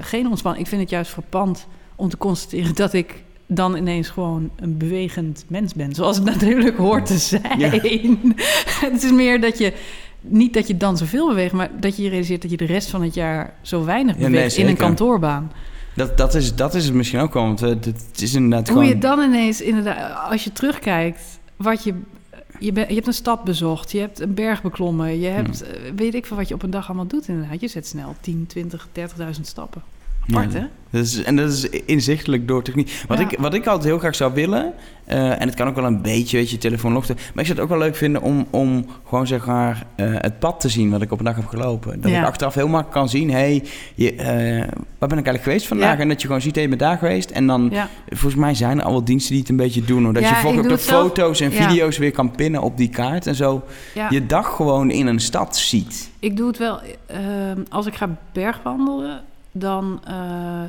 geen ontspanning. Ik vind het juist verpand om te constateren dat ik dan ineens gewoon een bewegend mens ben. Zoals het natuurlijk hoort te zijn. Ja. het is meer dat je niet dat je dan zoveel beweegt, maar dat je je realiseert dat je de rest van het jaar zo weinig Ja, nee, beweegt in een kantoorbaan. Dat, dat, is, dat is het misschien ook wel, want eh, het is inderdaad Hoe gewoon... je dan ineens, inderdaad, als je terugkijkt, wat je. Je, bent- je hebt een stad bezocht, je hebt een berg beklommen, je hebt, eh, weet ik veel wat je op een dag allemaal doet inderdaad. Je zet snel 10, 20, 30.000 stappen. Apart, Ja, hè? Dat is, en dat is inzichtelijk door techniek. Wat, Ja. ik, wat ik altijd heel graag zou willen, eh, en het kan ook wel een beetje, weet je, telefoon lochten. Maar ik zou het ook wel leuk vinden om, om gewoon zeg maar eh, het pad te zien wat ik op een dag heb gelopen. Dat Ja. ik achteraf heel makkelijk kan zien, hé, hey, je, eh, waar ben ik eigenlijk geweest vandaag? Ja. En dat je gewoon ziet, hé, bent daar geweest. En dan, volgens mij zijn er al wel diensten die het een beetje doen. Hoor. Dat Ja, je volgens de foto's en video's weer kan pinnen op die kaart. En zo je dag gewoon in een stad ziet. Ik doe het wel. als ik ga bergwandelen, dan, eh,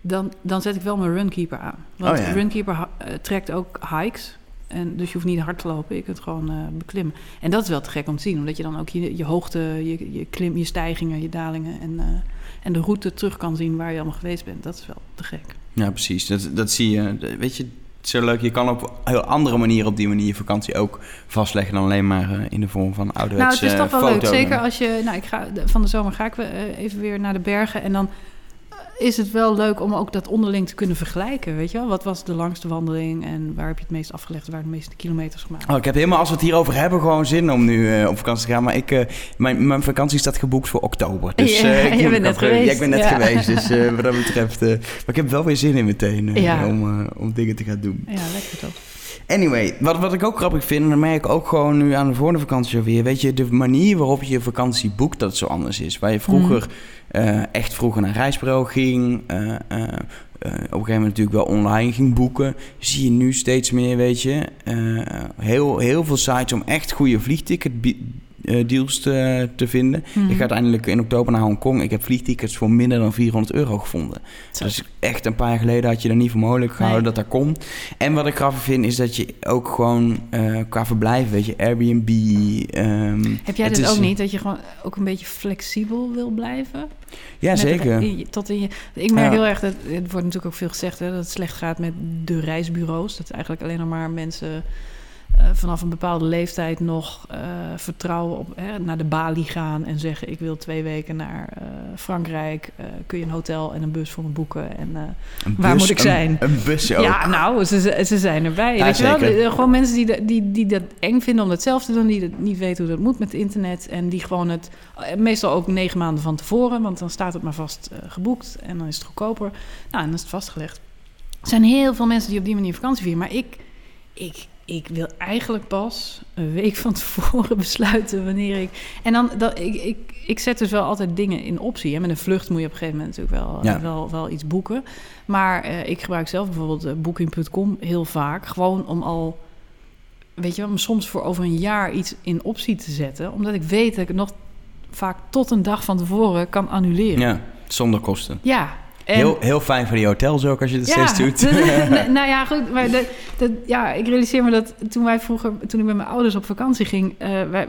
dan, dan zet ik wel mijn runkeeper aan. Want Oh ja. runkeeper eh, trekt ook hikes. En dus je hoeft niet hard te lopen, je kunt gewoon eh, beklimmen. En dat is wel te gek om te zien, omdat je dan ook je, je hoogte, je, je, klim, je stijgingen, je dalingen en, en de route terug kan zien waar je allemaal geweest bent. Dat is wel te gek. Ja, precies. Dat, dat zie je. Weet je, zo leuk. Je kan op heel andere manieren op die manier je vakantie ook vastleggen dan alleen maar eh, in de vorm van Nou, ouderwetse het is toch wel foto. leuk. Zeker als je, nou, ik ga van de zomer ga ik eh, even weer naar de bergen en dan eh, is het wel leuk om ook dat onderling te kunnen vergelijken. Weet je wel, wat was de langste wandeling en waar heb je het meest afgelegd, waar de meeste kilometers gemaakt? Oh, ik heb helemaal, als we het hierover hebben, gewoon zin om nu eh, op vakantie te gaan. Maar ik, eh, mijn, mijn vakantie staat geboekt voor oktober. Dus, Ja, eh, ik je bent net geweest. Ja, ik ben net Ja. geweest. Dus wat dat betreft... maar ik heb wel weer zin in meteen om, om dingen te gaan doen. Ja, lekker toch? Anyway, wat, wat ik ook grappig vind, en dat merk ik ook gewoon nu aan de volgende vakantie alweer. Weet je, de manier waarop je je vakantie boekt, dat het zo anders is. Waar je vroeger eh, echt vroeger naar reisbureau ging. eh, eh, op een gegeven moment natuurlijk wel online ging boeken. Zie je nu steeds meer, weet je. heel, heel veel sites om echt goede vliegticket deals te, te vinden. Mhm. Ik ga uiteindelijk in oktober naar Hongkong. Ik heb vliegtickets voor minder dan 400 euro gevonden. Zo. Dus echt een paar jaar geleden had je dat niet voor mogelijk gehouden Nee. dat dat kon. En wat ik grappig vind is dat je ook gewoon eh, qua verblijf, weet je, Airbnb. ehm, Heb jij is- ook niet? Dat je gewoon ook een beetje flexibel wil blijven? Ja, zeker. tot in je, ik merk Ja. heel erg dat het wordt natuurlijk ook veel gezegd hè, dat het slecht gaat met de reisbureaus. Dat eigenlijk alleen nog maar mensen eh, vanaf een bepaalde leeftijd nog eh, vertrouwen op hè, naar de balie gaan en zeggen: Ik wil twee weken naar eh, Frankrijk. Kun je een hotel en een bus voor me boeken? En, waar moet ik zijn? Een, busje ook. ja, nou, ze, ze zijn erbij. Ja, Weet je wel? De- Gewoon mensen die, dat- die, die dat eng vinden om dat zelf te doen, die dat niet weten hoe dat moet met internet. En die gewoon het, meestal ook negen maanden van tevoren, want dan staat het maar vast geboekt en dan is het goedkoper. Nou, en dan is het vastgelegd. Er zijn heel veel mensen die op die manier vakantie vieren, maar ik, ik, ik wil eigenlijk pas een week van tevoren besluiten wanneer ik. En dan, dat, ik, ik, ik zet dus wel altijd dingen in optie. Hè. Met een vlucht moet je op een gegeven moment natuurlijk wel, Ja. wel, wel iets boeken. Maar eh, ik gebruik zelf bijvoorbeeld eh, Booking.com heel vaak. Gewoon om al, weet je wel, om soms voor over een jaar iets in optie te zetten. Omdat ik weet dat ik het nog vaak tot een dag van tevoren kan annuleren. Ja, zonder kosten. Ja. En, Heel, heel fijn voor die hotels ook als je het ja, steeds doet. nee, nou ja, goed. Maar dat, dat, ja, ik realiseer me dat toen wij vroeger, toen ik met mijn ouders op vakantie ging, eh wij,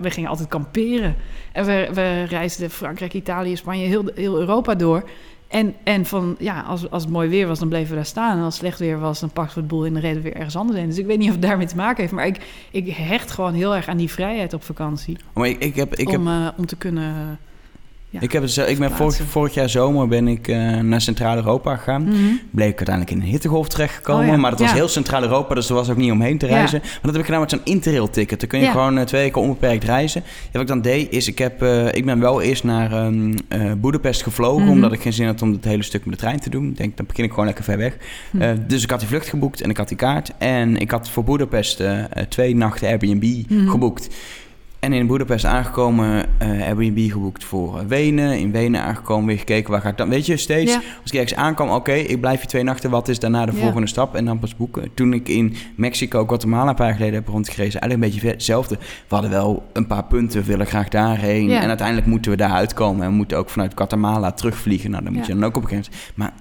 wij gingen altijd kamperen. En we, we reisden Frankrijk, Italië, Spanje, heel, heel Europa door. En, en van, ja, als, als het mooi weer was, dan bleven we daar staan. En als het slecht weer was, dan pakten we het boel in de reden weer ergens anders heen. Dus ik weet niet of het daarmee te maken heeft. Maar ik, ik hecht gewoon heel erg aan die vrijheid op vakantie. Maar ik, ik heb, ik heb om, eh, om te kunnen... ja, Ik, heb het, ik ben vorig, vorig jaar zomer ben ik eh, naar Centraal-Europa gegaan. Mhm. Bleek ik uiteindelijk in een hittegolf terechtgekomen. Oh ja, Maar dat was ja. heel Centraal-Europa, dus er was ook niet omheen te reizen. Maar dat heb ik gedaan met zo'n Interrail-ticket. Dan kun je gewoon eh, twee weken onbeperkt reizen. En wat ik dan deed, is ik, heb, eh, ik ben wel eerst naar ehm eh Boedapest gevlogen... Mhm. omdat ik geen zin had om het hele stuk met de trein te doen. Ik denk, dan begin ik gewoon lekker ver weg. Hm. Eh, dus ik had die vlucht geboekt en ik had die kaart. En ik had voor Boedapest twee nachten Airbnb Mhm. geboekt. En in Boedapest aangekomen, eh Airbnb geboekt voor eh, Wenen. In Wenen aangekomen, weer gekeken waar ga ik dan. Weet je, steeds Ja. als ik ergens aankwam, oké, ik blijf hier twee nachten. Wat is daarna de Ja. volgende stap? En dan pas boeken. Toen ik in Mexico, Guatemala een paar jaar geleden heb rondgerezen, eigenlijk een beetje hetzelfde. We hadden wel een paar punten, we willen graag daarheen. Ja. En uiteindelijk moeten we daar uitkomen. En we moeten ook vanuit Guatemala terugvliegen. Nou, dan moet je dan ook op een gegeven moment. Maar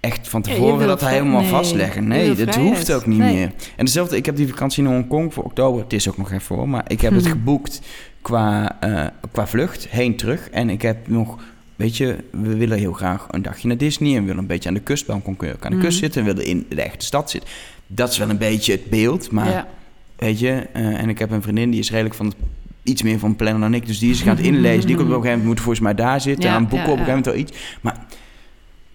echt van tevoren dat vrij- helemaal nee, vastleggen. Nee, dat hoeft ook niet Nee. meer. En dezelfde, ik heb die vakantie in Hongkong voor oktober. Het is ook nog even hoor. Maar ik heb het Mhm. geboekt qua, eh, qua vlucht, heen, terug. En ik heb nog, weet je, we willen heel graag een dagje naar Disney. En we willen een beetje aan de kust, je ook aan de kust zitten. En we willen in de echte stad zitten. Dat is wel een beetje het beeld. Maar ja. weet je, eh, en ik heb een vriendin die is redelijk van het iets meer van plannen dan ik. Dus die is gaan inlezen. Die komt op een gegeven moment moet volgens mij daar zitten. Ja, aan boeken ja, op een gegeven moment wel iets. Maar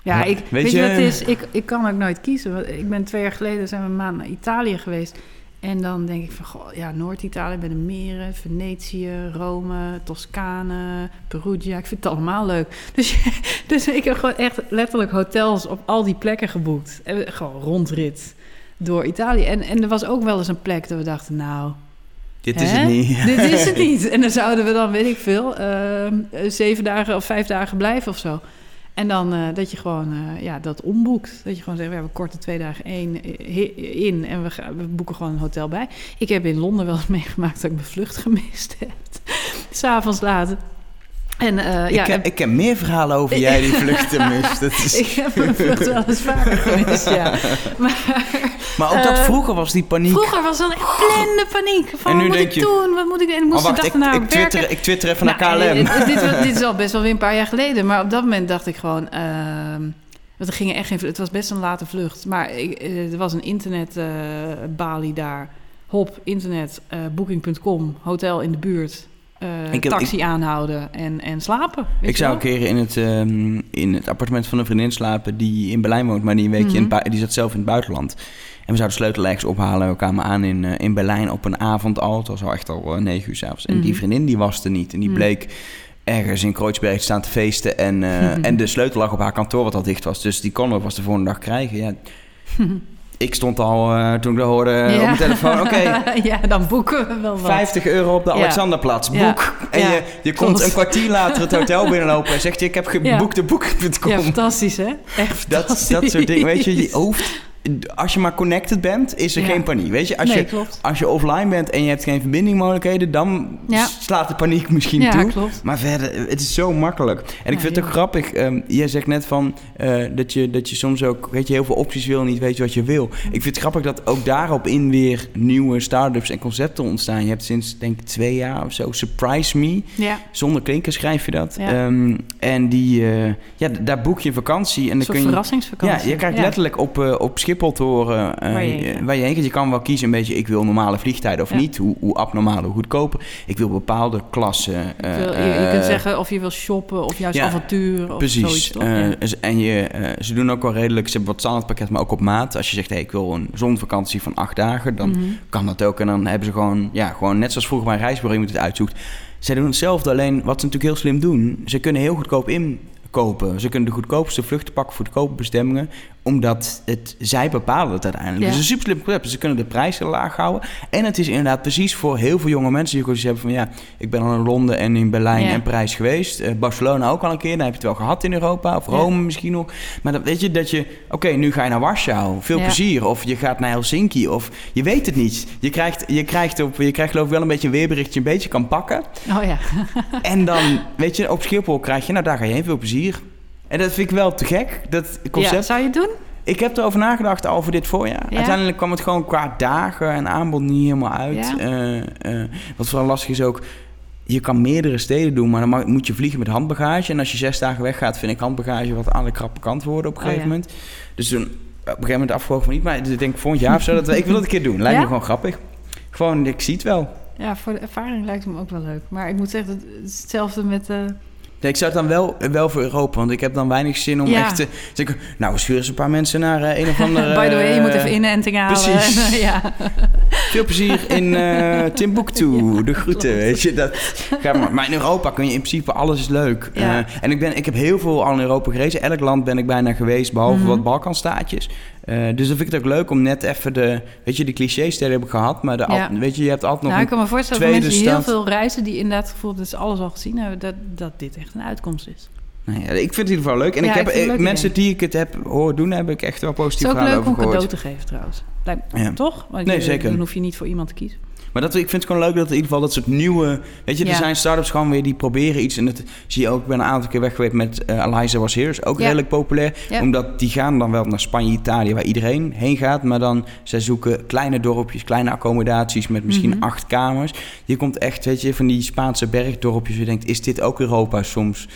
Ja, ik, weet weet, je, wat het is? Ik, ik kan ook nooit kiezen. Want Ik ben twee jaar geleden zijn we een maand naar Italië geweest. En dan denk ik van, goh, ja, Noord-Italië bij de meren, Venetië, Rome, Toscane, Perugia. Ik vind het allemaal leuk. Dus, dus ik heb gewoon echt letterlijk hotels op al die plekken geboekt. En gewoon rondrit door Italië. En, en er was ook wel eens een plek dat we dachten, nou, dit is het niet. dit is het niet. En dan zouden we dan, weet ik veel, ehm, zeven dagen of vijf dagen blijven of zo. En dan eh, dat je gewoon eh, ja, dat omboekt. Dat je gewoon zegt, we hebben korte twee dagen één eh, in en we, gaan, we boeken gewoon een hotel bij. Ik heb in Londen wel eens meegemaakt dat ik mijn vlucht gemist heb. S'avonds laat. En ja, ik, ken, ik ken meer verhalen over jij die vluchten mist. Dat is... ik heb mijn vlucht wel eens vaker gemist, ja. Maar Maar ook dat Eh, vroeger was die paniek. vroeger was dan echt blinde paniek. Van, En nu wat moet ik je- doen? Wat moet ik doen? Moest oh, de wacht, dag ik, ik, twitter, werken. ik twitter even naar Nou, KLM. eh, dit, was- dit is al best wel weer een paar jaar geleden. Maar op dat moment dacht ik gewoon... ehm, want er gingen echt geen... Het was best een late vlucht. Maar ik, eh, er was een internetbalie daar. Hop, internet, booking.com, hotel in de buurt. Ik heb- taxi aanhouden en, en slapen. Ik zou een keer in het, ehm, in het appartement van een vriendin slapen die in Berlijn woont, maar die een weekje Mhm. die zat zelf in het buitenland. En we zouden de sleutel ergens ophalen. We kwamen aan in, eh, in Berlijn op een avond al. Het was al echt al eh, negen uur s'avonds. En die Mhm. vriendin die was er niet. En die Mhm. bleek ergens in Kreuzberg te staan te feesten. En, eh, en de sleutel lag op haar kantoor wat al dicht was. Dus die kon we pas de volgende dag krijgen. Ja, Ik stond al, uh, toen ik dat hoorde ja. op mijn telefoon, oké. ja, dan boeken we wel wat. 50 euro op de Alexanderplatz, boek. En je, je komt een kwartier later het hotel binnenlopen en zegt je, ik heb geboekt de boek.com. Ja, fantastisch hè? Echt dat, dat soort dingen, weet je, je hoofd als je maar connected bent, is er geen paniek. Weet je, als, nee, je, klopt. als je offline bent en je hebt geen verbindingmogelijkheden, dan Ja. slaat de paniek misschien Ja, toe. klopt. Maar verder, het is zo makkelijk. En ik vind het ook grappig. ehm jij zegt net van eh, dat, je, dat je soms ook, weet je, heel veel opties wil en niet weet wat je wil. Ik vind het grappig dat ook daarop in weer nieuwe start-ups en concepten ontstaan. Je hebt sinds, denk ik, twee jaar of zo Surprise Me. Ja, Zonder klinken schrijf je dat. Ja. Ehm, en die, eh, ja, daar boek je vakantie. En een dan kun je, verrassingsvakantie. ja, je krijgt letterlijk op, eh, op Schiphol horen eh, Waar je heen eh, waar je heen gaat. Je kan wel kiezen een beetje, ik wil normale vliegtijden of Ja. niet. Hoe, hoe abnormaal, hoe goedkoper. Ik wil bepaalde klassen. Eh, wil- je, je kunt zeggen of je wil shoppen of juist ja, avontuur of Precies. zoiets. Toch? Ja. z- En je, ze doen ook wel redelijk, ze hebben wat standaardpakket, maar ook op maat. Als je zegt, hey, ik wil een zonvakantie van acht dagen, dan Mhm. kan dat ook. En dan hebben ze gewoon, ja, gewoon net zoals vroeger bij een reisbureau iemand het uitzoekt. Zij doen hetzelfde, alleen wat ze natuurlijk heel slim doen, ze kunnen heel goedkoop inkopen. Ze kunnen de goedkoopste vluchten pakken voor goedkope bestemmingen, omdat het, zij bepalen het uiteindelijk. Ja. Dus het is een super slim concept. Ze kunnen de prijzen laag houden. En het is inderdaad precies voor heel veel jonge mensen die hebben van, ja, ik ben al in Londen en in Berlijn Ja. en Parijs geweest. Eh, Barcelona ook al een keer, dan heb je het wel gehad in Europa. Of Rome misschien nog. Maar dan weet je dat je, oké, nu ga je naar Warschau. Veel Ja. plezier. Of je gaat naar Helsinki. Of je weet het niet. Je krijgt, je krijgt, op, je krijgt geloof ik wel een beetje een weerbericht dat je een beetje kan pakken. Oh ja. En dan, weet je, op Schiphol krijg je, nou daar ga je heen, veel plezier. En dat vind ik wel te gek, dat ja. concept. Zou je het doen? Ik heb erover nagedacht al voor dit voorjaar. Ja? Uiteindelijk kwam het gewoon qua dagen en aanbod niet helemaal uit. Ja? Eh, eh, wat vooral lastig is ook, je kan meerdere steden doen, maar dan mag- moet je vliegen met handbagage. En als je zes dagen weggaat, vind ik handbagage wat aan de krappe kant worden op een Oh, gegeven ja. moment. Dus toen, op een gegeven moment afgewogen van niet, maar ik denk volgend jaar of zo, dat ik wil het een keer doen. Lijkt Ja? me gewoon grappig. Gewoon, ik zie het wel. Ja, voor de ervaring lijkt het me ook wel leuk. Maar ik moet zeggen, hetzelfde met... eh, Nee, ik zou het dan wel, wel voor Europa, want ik heb dan weinig zin om Ja. echt te. Nou, we sturen eens een paar mensen naar eh, een of andere... By the way, je moet eh, even inenting halen. precies. En, ja. Veel plezier in eh Timbuktu. de groeten, weet je. Dat, ga maar. maar in Europa kun je in principe alles is leuk. Ja. Eh, en ik, ben, ik heb heel veel al in Europa gereisd. Elk land ben ik bijna geweest, behalve Mhm. wat Balkanstaatjes. Eh, dus dan vind ik het ook leuk om net even de... Weet je, de cliché-steden heb ik gehad. Maar de, Ja. weet je, je hebt altijd nog... Nou, ik kan me voorstellen voor tweede mensen die heel veel reizen... die inderdaad het gevoel dat ze alles al gezien hebben... dat, dat dit echt een uitkomst is. Ja, ik vind het in ieder geval leuk. En Ja, ik heb ik het eh, leuk mensen idee. die ik het heb horen doen, heb ik echt wel Het positief is ook leuk over om gehoord. cadeau te geven trouwens. Ja. Toch? Want Nee, je- zeker. Dan hoef je niet voor iemand te kiezen. Maar dat, ik vind het gewoon leuk dat in ieder geval dat soort nieuwe... Weet je, er zijn start-ups gewoon weer die proberen iets. En dat zie je ook. Ik ben een aantal keer weg geweest met eh Eliza Was Here. Is ook Ja. redelijk populair. Ja. Omdat die gaan dan wel naar Spanje, Italië, waar iedereen heen gaat. Maar dan, zij zoeken kleine dorpjes, kleine accommodaties met misschien Mhm. acht kamers. Je komt echt, weet je, van die Spaanse bergdorpjes. Je denkt, is dit ook Europa soms?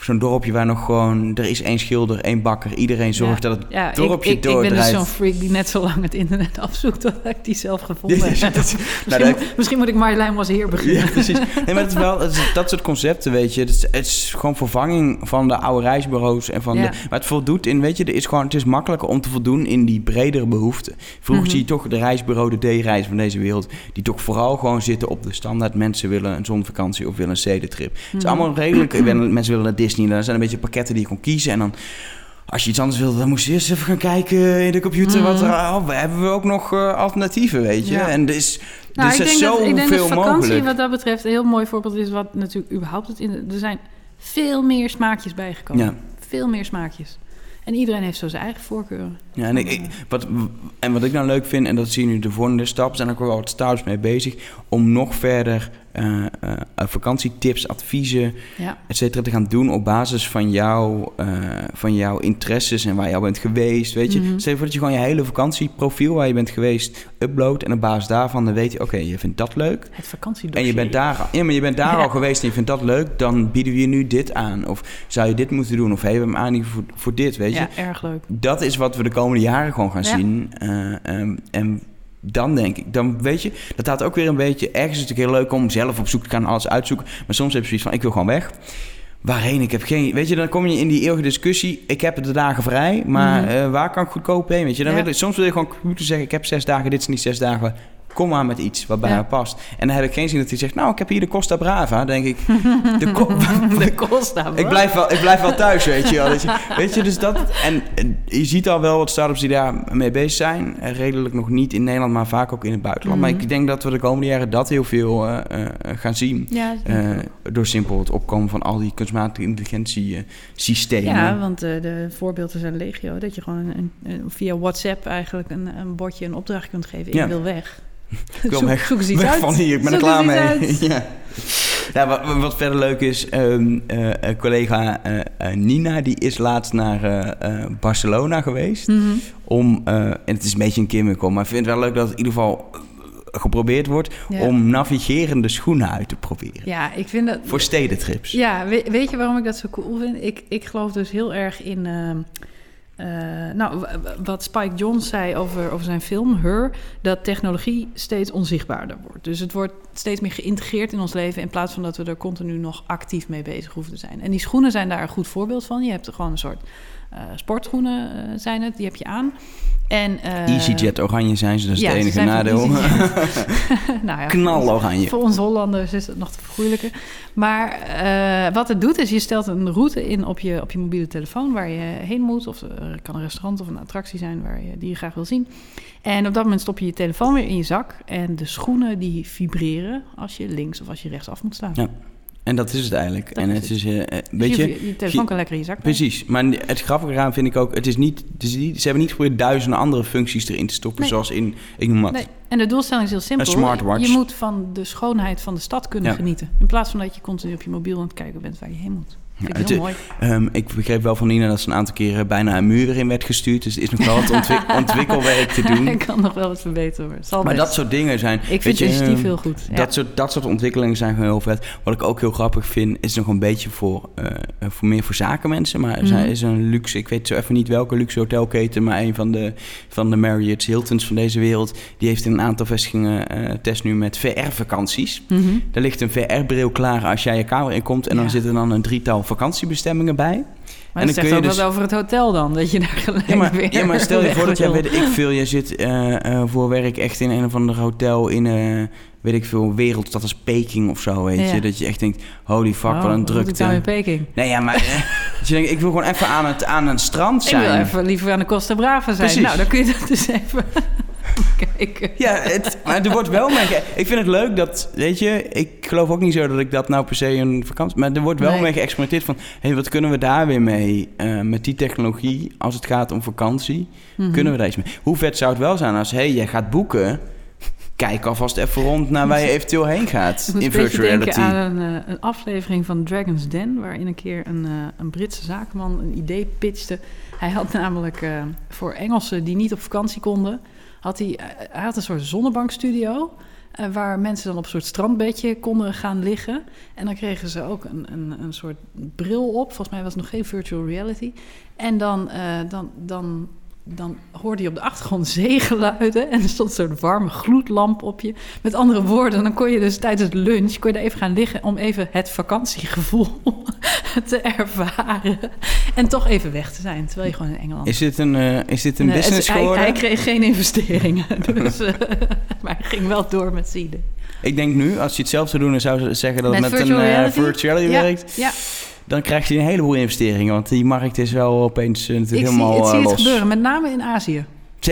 Zo'n dorpje waar nog gewoon... Er is één schilder, één bakker. Iedereen zorgt Ja. dat het Ja, ik, dorpje ik, ik ben dus zo'n freak die net zo lang het internet afzoekt... totdat ik die zelf gevonden heb. Ja, dat- misschien, nou, dat- moet- misschien moet ik Marjolein was heer beginnen. Ja, precies. Nee, maar het is wel het is dat soort concepten, weet je. Het is, het is gewoon vervanging van de oude reisbureaus. En van de, maar het voldoet in, weet je, er is gewoon, het is makkelijker om te voldoen in die bredere behoeften. Vroeger Mhm. zie je toch de reisbureau, de D-reis van deze wereld, die toch vooral gewoon zitten op de standaard. Mensen willen een zonvakantie of willen een zedentrip. Het is Mhm. allemaal redelijk. Mensen willen naar Disney. Er zijn een beetje pakketten die je kon kiezen. En dan als je iets anders wilde, dan moest je eerst even gaan kijken in de computer. Wat er, oh, we hebben we ook nog eh, alternatieven, weet je. Ja. En er is, Nou, dus ik er is ik denk zoveel dat vakantie mogelijk. wat dat betreft een heel mooi voorbeeld is... wat natuurlijk überhaupt het in... Er zijn veel meer smaakjes bijgekomen. Ja. Veel meer smaakjes. En iedereen heeft zo zijn eigen voorkeuren. Ja, en, ik, ik- wat, en wat ik nou leuk vind, en dat zie je nu de volgende stap, zijn ook wel wat startups mee bezig, om nog verder eh, vakantietips, adviezen, Ja. et cetera, te gaan doen op basis van, jou, eh, van jouw interesses en waar je al bent geweest. Weet je, Mhm. stel je voor dat je gewoon je hele vakantieprofiel waar je bent geweest uploadt en op basis daarvan dan weet je, oké, je vindt dat leuk. Het vakantiedossier. En je bent daar, ja, maar je bent daar Ja. al geweest en je vindt dat leuk, dan bieden we je nu dit aan. Of zou je dit moeten doen? Of hebben we hem aan voor, voor dit, weet je? Ja, erg leuk. dat is wat we de komende jaren gewoon gaan zien. Eh, ehm, en dan denk ik, dan weet je, dat gaat ook weer een beetje. Ergens is het natuurlijk heel leuk om zelf op zoek te gaan, alles uitzoeken. Maar soms heb je zoiets van: ik wil gewoon weg. Waarheen? Ik heb geen. Weet je, dan kom je in die eeuwige discussie. Ik heb de dagen vrij, maar Mhm. eh, waar kan ik goedkoop heen? Weet je, dan Ja. wil, ik- soms wil je gewoon moeten zeggen: ik heb zes dagen, dit is niet zes dagen. Kom maar met iets wat bij Ja. haar past. En dan heb ik geen zin dat hij zegt... Nou, ik heb hier de Costa Brava. Denk ik... De Co- De Costa. ik, blijf wel, ik blijf wel thuis, weet je wel. Dat je- Weet je, dus dat... En, je ziet al wel wat start-ups die daar mee bezig zijn. Eh, Redelijk nog niet in Nederland, maar vaak ook in het buitenland. Mhm. Maar ik denk dat we de komende jaren dat heel veel eh, eh, gaan zien. Ja, door simpel het opkomen van al die kunstmatige intelligentie systemen. Ja, want de voorbeelden zijn legio. Dat je gewoon een, een- via WhatsApp eigenlijk een, een bordje een opdracht kunt geven. Ja. Ik wil weg. Ik wil zoek, weg, zoek weg uit. van hier, ik ben er klaar mee. ja. Ja, wat, wat verder leuk is, ehm, eh, eh, collega eh, Nina, die is laatst naar Barcelona geweest. Mhm. Om, en het is een beetje een kimmikel, maar ik vind het wel leuk dat het in ieder geval geprobeerd wordt Ja. om navigerende schoenen uit te proberen. Ja, ik vind dat... Voor stedentrips. Ja, weet, weet je waarom ik dat zo cool vind? Ik, ik geloof dus heel erg in... eh, nou, wat Spike Jonze zei over, over zijn film, Her... dat technologie steeds onzichtbaarder wordt. Dus het wordt steeds meer geïntegreerd in ons leven... in plaats van dat we er continu nog actief mee bezig hoeven te zijn. En die schoenen zijn daar een goed voorbeeld van. Je hebt er gewoon een soort sportschoenen eh, zijn het, die heb je aan. En, eh, EasyJet oranje zijn ze, dat is ja, het enige nadeel. Nou ja, Knaloranje. voor ons Hollanders is het nog te vergoeilijken. Maar eh, wat het doet is, je stelt een route in op je, op je mobiele telefoon waar je heen moet. Of er kan een restaurant of een attractie zijn waar je, die je graag wil zien. En op dat moment stop je je telefoon weer in je zak. En de schoenen die vibreren als je links of als je rechts af moet slaan. Ja, En dat is het eigenlijk. Dat en het is, Dus weet je, je, telefoon kan lekker in je zak. Precies, maar het grappige eraan vind ik ook, het is niet, het is niet ze hebben niet geprobeerd duizenden andere functies erin te stoppen, Nee. zoals in, ik noem wat. Nee, en de doelstelling is heel simpel. Een smartwatch. Je moet van de schoonheid van de stad kunnen Ja. genieten. In plaats van dat je continu op je mobiel aan het kijken bent waar je heen moet. Het is- mooi. Ehm, ik begreep wel van Nina dat ze een aantal keren bijna een muur erin werd gestuurd, dus er is nog wel wat ontwik- ontwikkelwerk te doen. Ik kan nog wel wat verbeteren Maar best. dat soort dingen zijn. Ik vind initiatief ehm, heel goed. Ja. Dat, soort, dat soort ontwikkelingen zijn gewoon heel vet. Wat ik ook heel grappig vind, is nog een beetje voor, eh, eh, voor meer voor zakenmensen. Maar er Mhm. is een luxe, ik weet zo even niet welke luxe hotelketen, maar een van de, van de Marriott's, Hiltons van deze wereld, die heeft in een aantal vestigingen eh test nu met VR-vakanties. Mhm. Er ligt een VR-bril klaar als jij je kamer inkomt en dan Ja. zitten dan een drietal vakantiebestemmingen bij. Maar dan dat zegt kun je ook dus- wat over het hotel dan, dat je daar gelijk Ja, maar, weer ja, maar stel je voor dat jij, weet ik veel, je zit eh, eh, voor werk echt in een of ander hotel in, eh, weet ik veel, wereldstad als Peking of zo, weet Ja. je. Dat je echt denkt, holy fuck, Oh, wat een wat moet ik drukte. nou in Peking? Nee, ja, maar dat je denkt, ik wil gewoon even aan, het, aan een strand Ik wil zijn. even liever aan de Costa Brava zijn. Precies. Nou, dan kun je dat dus even kijken. Ja, het, maar er wordt wel mee... Ik vind het leuk dat, weet je... Ik geloof ook niet zo dat ik dat nou per se een vakantie... Maar er wordt wel Nee. mee geëxperimenteerd van... Hé, hey, wat kunnen we daar weer mee? eh, met die technologie, als het gaat om vakantie... Mhm. Kunnen we daar iets mee? Hoe vet zou het wel zijn als... Hé, hey, jij gaat boeken... Kijk alvast even rond naar waar je eventueel heen gaat. In virtual reality. aan een, eh, een aflevering van Dragon's Den... waarin een keer een, eh, een Britse zakenman een idee pitchte. Hij had namelijk voor Engelsen die niet op vakantie konden... had hij, eh, hij had een soort zonnebankstudio... eh, waar mensen dan op een soort strandbedje konden gaan liggen. En dan kregen ze ook een, een, een soort bril op. Volgens mij was het nog geen virtual reality. En dan, eh, dan, dan, dan hoorde je op de achtergrond zeegeluiden... en er stond zo'n warme gloedlamp op je. Met andere woorden, dan kon je dus tijdens de lunch... kon je daar even gaan liggen om even het vakantiegevoel te ervaren. En toch even weg te zijn, terwijl je gewoon in Engeland... Is dit een, eh, is dit een Nee, business het- hij, geworden? hij kreeg geen investeringen, dus, eh, maar hij ging wel door met zieden. Ik denk nu, als je het zelf zou doen... dan zou ze zeggen dat het Met met een virtual eh, reality? virtual reality Ja, werkt. ja. Dan krijg je een heleboel investeringen. Want die markt is wel opeens eh, natuurlijk ik zie, helemaal ik zie eh, het gebeuren, met name in Azië.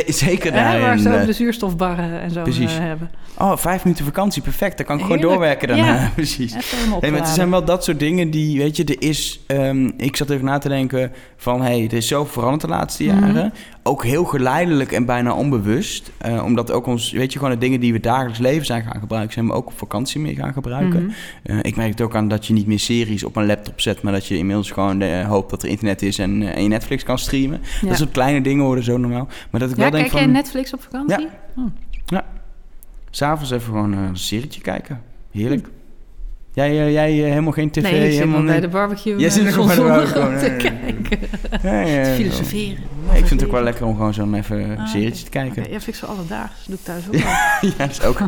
Zeker daar. waar ze ook in, de eh, zuurstofbarren en zo precies. eh, hebben. Oh, vijf minuten vakantie, perfect. Dan kan ik gewoon doorwerken daarna. Ja. Precies. Even helemaal Nee, maar het zijn wel dat soort dingen die, weet je, er is... ehm, ik zat even na te denken van, hé, hey, er is zo veranderd de laatste Mhm. jaren. Ook heel geleidelijk en bijna onbewust. Eh, omdat ook ons, weet je, gewoon de dingen die we dagelijks leven zijn gaan gebruiken... zijn we ook op vakantie mee gaan gebruiken. Mhm. Eh, ik merk het ook aan dat je niet meer series op een laptop zet... maar dat je inmiddels gewoon eh, hoopt dat er internet is en, eh, en je Netflix kan streamen. Ja. Dat soort kleine dingen worden zo normaal. Maar dat Ja, wel kijk van... jij Netflix op vakantie? Hm. S'avonds even gewoon eh, een serietje kijken. Heerlijk. Jij, eh, jij eh, helemaal geen tv, Nee, ik zit helemaal bij de barbecue. Jij eh, zit nog bij de zonder barbecue, gewoon te kijken. Te filosoferen. Nee, ik vind het ook wel lekker om gewoon zo'n even een Ah, serietje te kijken. Oké, ja, vind ik zo alledaags. doe ik thuis ook wel. ja, dat is ook.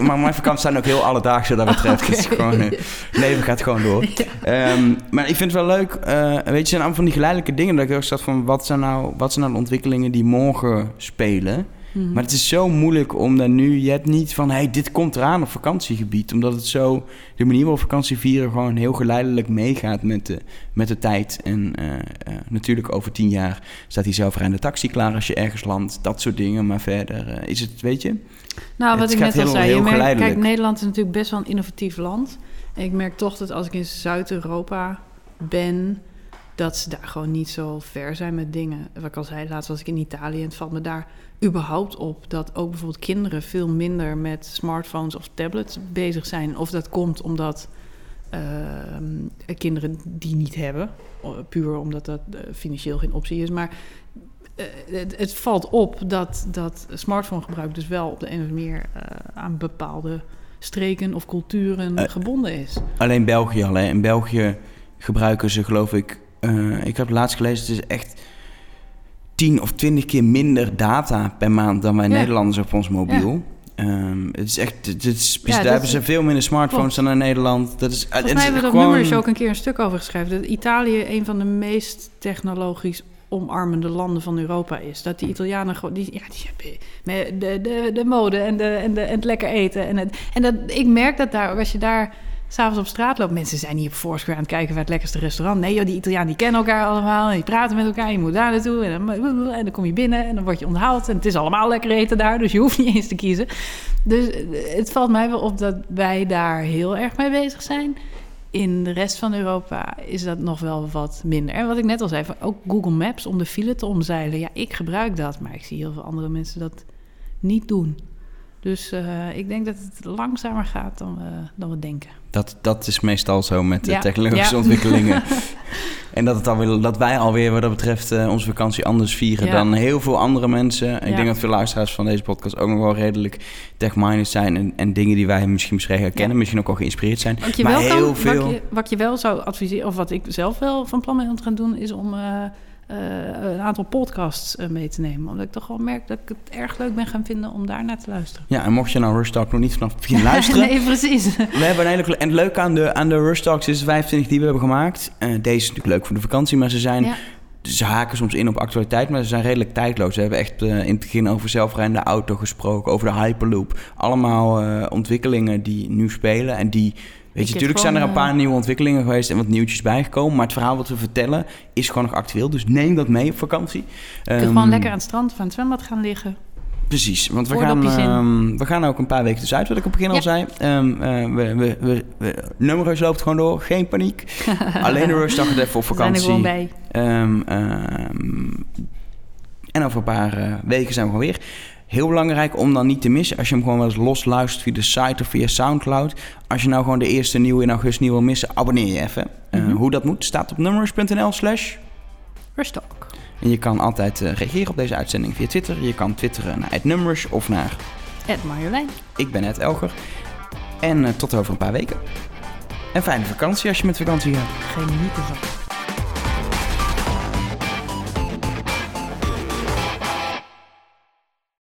Maar mijn vakanties zijn ook heel alledaagse dat betreft. Het is Oké. gewoon, eh, het leven gaat gewoon door. Ehm, maar ik vind het wel leuk. eh, weet je, het zijn allemaal van die geleidelijke dingen. Dat ik ook zat van, wat zijn, nou, wat zijn nou de ontwikkelingen die morgen spelen? Mhm. Maar het is zo moeilijk om daar nu... Je hebt niet van, hey, dit komt eraan op vakantiegebied. Omdat het zo... De manier waarop vakantie vieren gewoon heel geleidelijk meegaat met de, met de tijd. En eh, eh, natuurlijk over tien jaar staat hij zelf aan de taxi klaar als je ergens landt. Dat soort dingen. Maar verder eh, is het, weet je... Nou, wat ik net al heel- zei, heel je merkt, kijk, Nederland is natuurlijk best wel een innovatief land. En ik merk toch dat als ik in Zuid-Europa ben, dat ze daar gewoon niet zo ver zijn met dingen. Wat ik al zei, laatst was ik in Italië en het valt me daar überhaupt op dat ook bijvoorbeeld kinderen veel minder met smartphones of tablets bezig zijn. Of dat komt omdat ehm, kinderen die niet hebben, puur omdat dat eh, financieel geen optie is. Maar eh, het, het valt op dat, dat smartphonegebruik dus wel op de een of andere manier eh, aan bepaalde streken of culturen gebonden is. Alleen België al. Hè. In België gebruiken ze geloof ik... ik heb laatst gelezen, het is echt 10 of 20 keer minder data per maand dan wij Ja. Nederlanders op ons mobiel. Ehm, het is echt, het is, Ja, daar hebben ze veel minder smartphones Klopt. dan in Nederland. Dat is, het Volgens mij hebben we dat gewoon- nummer ook een keer een stuk over geschreven. Dat Italië een van de meest technologisch omarmende landen van Europa is. Dat die Italianen gewoon... Die, ja, die hebben met de, de, de mode en, de, en, de, en het lekker eten. En, het, en dat, ik merk dat daar ook als je daar... S'avonds op straat loopt. Mensen zijn niet op Foursquare aan het kijken waar het lekkerste restaurant. Nee, joh, die Italianen die kennen elkaar allemaal. En die praten met elkaar. Je moet daar naartoe. En dan, en dan kom je binnen en dan word je onthaald. En het is allemaal lekker eten daar. Dus je hoeft niet eens te kiezen. Dus eh, het valt mij wel op dat wij daar heel erg mee bezig zijn. In de rest van Europa is dat nog wel wat minder. En wat ik net al zei, ook Google Maps om de file te omzeilen. Ja, ik gebruik dat, maar ik zie heel veel andere mensen dat niet doen. Dus eh, ik denk dat het langzamer gaat dan dan we denken. Dat, dat is meestal zo met de Ja. technologische Ja. ontwikkelingen. en dat, het alweer, dat wij alweer wat dat betreft eh, onze vakantie anders vieren Ja. dan heel veel andere mensen. Ik denk dat veel luisteraars van deze podcast ook nog wel redelijk tech-minded zijn. En, en dingen die wij misschien misschien herkennen, misschien ook al geïnspireerd zijn. Wat je, maar wel heel kan, veel... wat, je, wat je wel zou adviseren, of wat ik zelf wel van plan ben om te gaan doen, is om eh, een aantal podcasts eh, mee te nemen. Omdat ik toch wel merk dat ik het erg leuk ben gaan vinden om daar naar te luisteren. Ja, en mocht je nou Rush Talk nog niet vanaf het begin luisteren... nee, precies. We hebben een hele... En het leuke aan de, aan de Rush Talks is de 25 die we hebben gemaakt. Eh, deze is natuurlijk leuk voor de vakantie, maar ze zijn... Ja. Ze haken soms in op actualiteit, maar ze zijn redelijk tijdloos. We hebben echt eh, in het begin over zelfrijdende auto gesproken, over de Hyperloop. Allemaal eh, ontwikkelingen die nu spelen en die... Weet je, natuurlijk zijn er een paar nieuwe ontwikkelingen geweest en wat nieuwtjes bijgekomen. Maar het verhaal wat we vertellen is gewoon nog actueel. Dus neem dat mee op vakantie. Je kunt Ehm, gewoon lekker aan het strand of aan het zwembad gaan liggen. Precies, want we gaan, ehm, we gaan ook een paar weken tussenuit, wat ik op het begin al Ja. zei. Ehm, eh, we, we, we, we, nummerus loopt gewoon door, geen paniek. Alleen de rustdag het even op We zijn er vakantie. gewoon bij. Ehm, ehm, en over een paar eh, weken zijn we gewoon weer. Heel belangrijk om dan niet te missen, als je hem gewoon wel eens los luistert via de site of via Soundcloud. Als je nou gewoon de eerste nieuwe in augustus niet wil missen, abonneer je even. Eh, Mhm. Hoe dat moet, staat op nummers.nl slash. Rustalk. En je kan altijd eh, reageren op deze uitzending via Twitter. Je kan twitteren naar het nummers of naar Ed Marjolein. ik ben Ed Elger. En eh, tot over een paar weken. En fijne vakantie als je met vakantie gaat. Geniet ervan.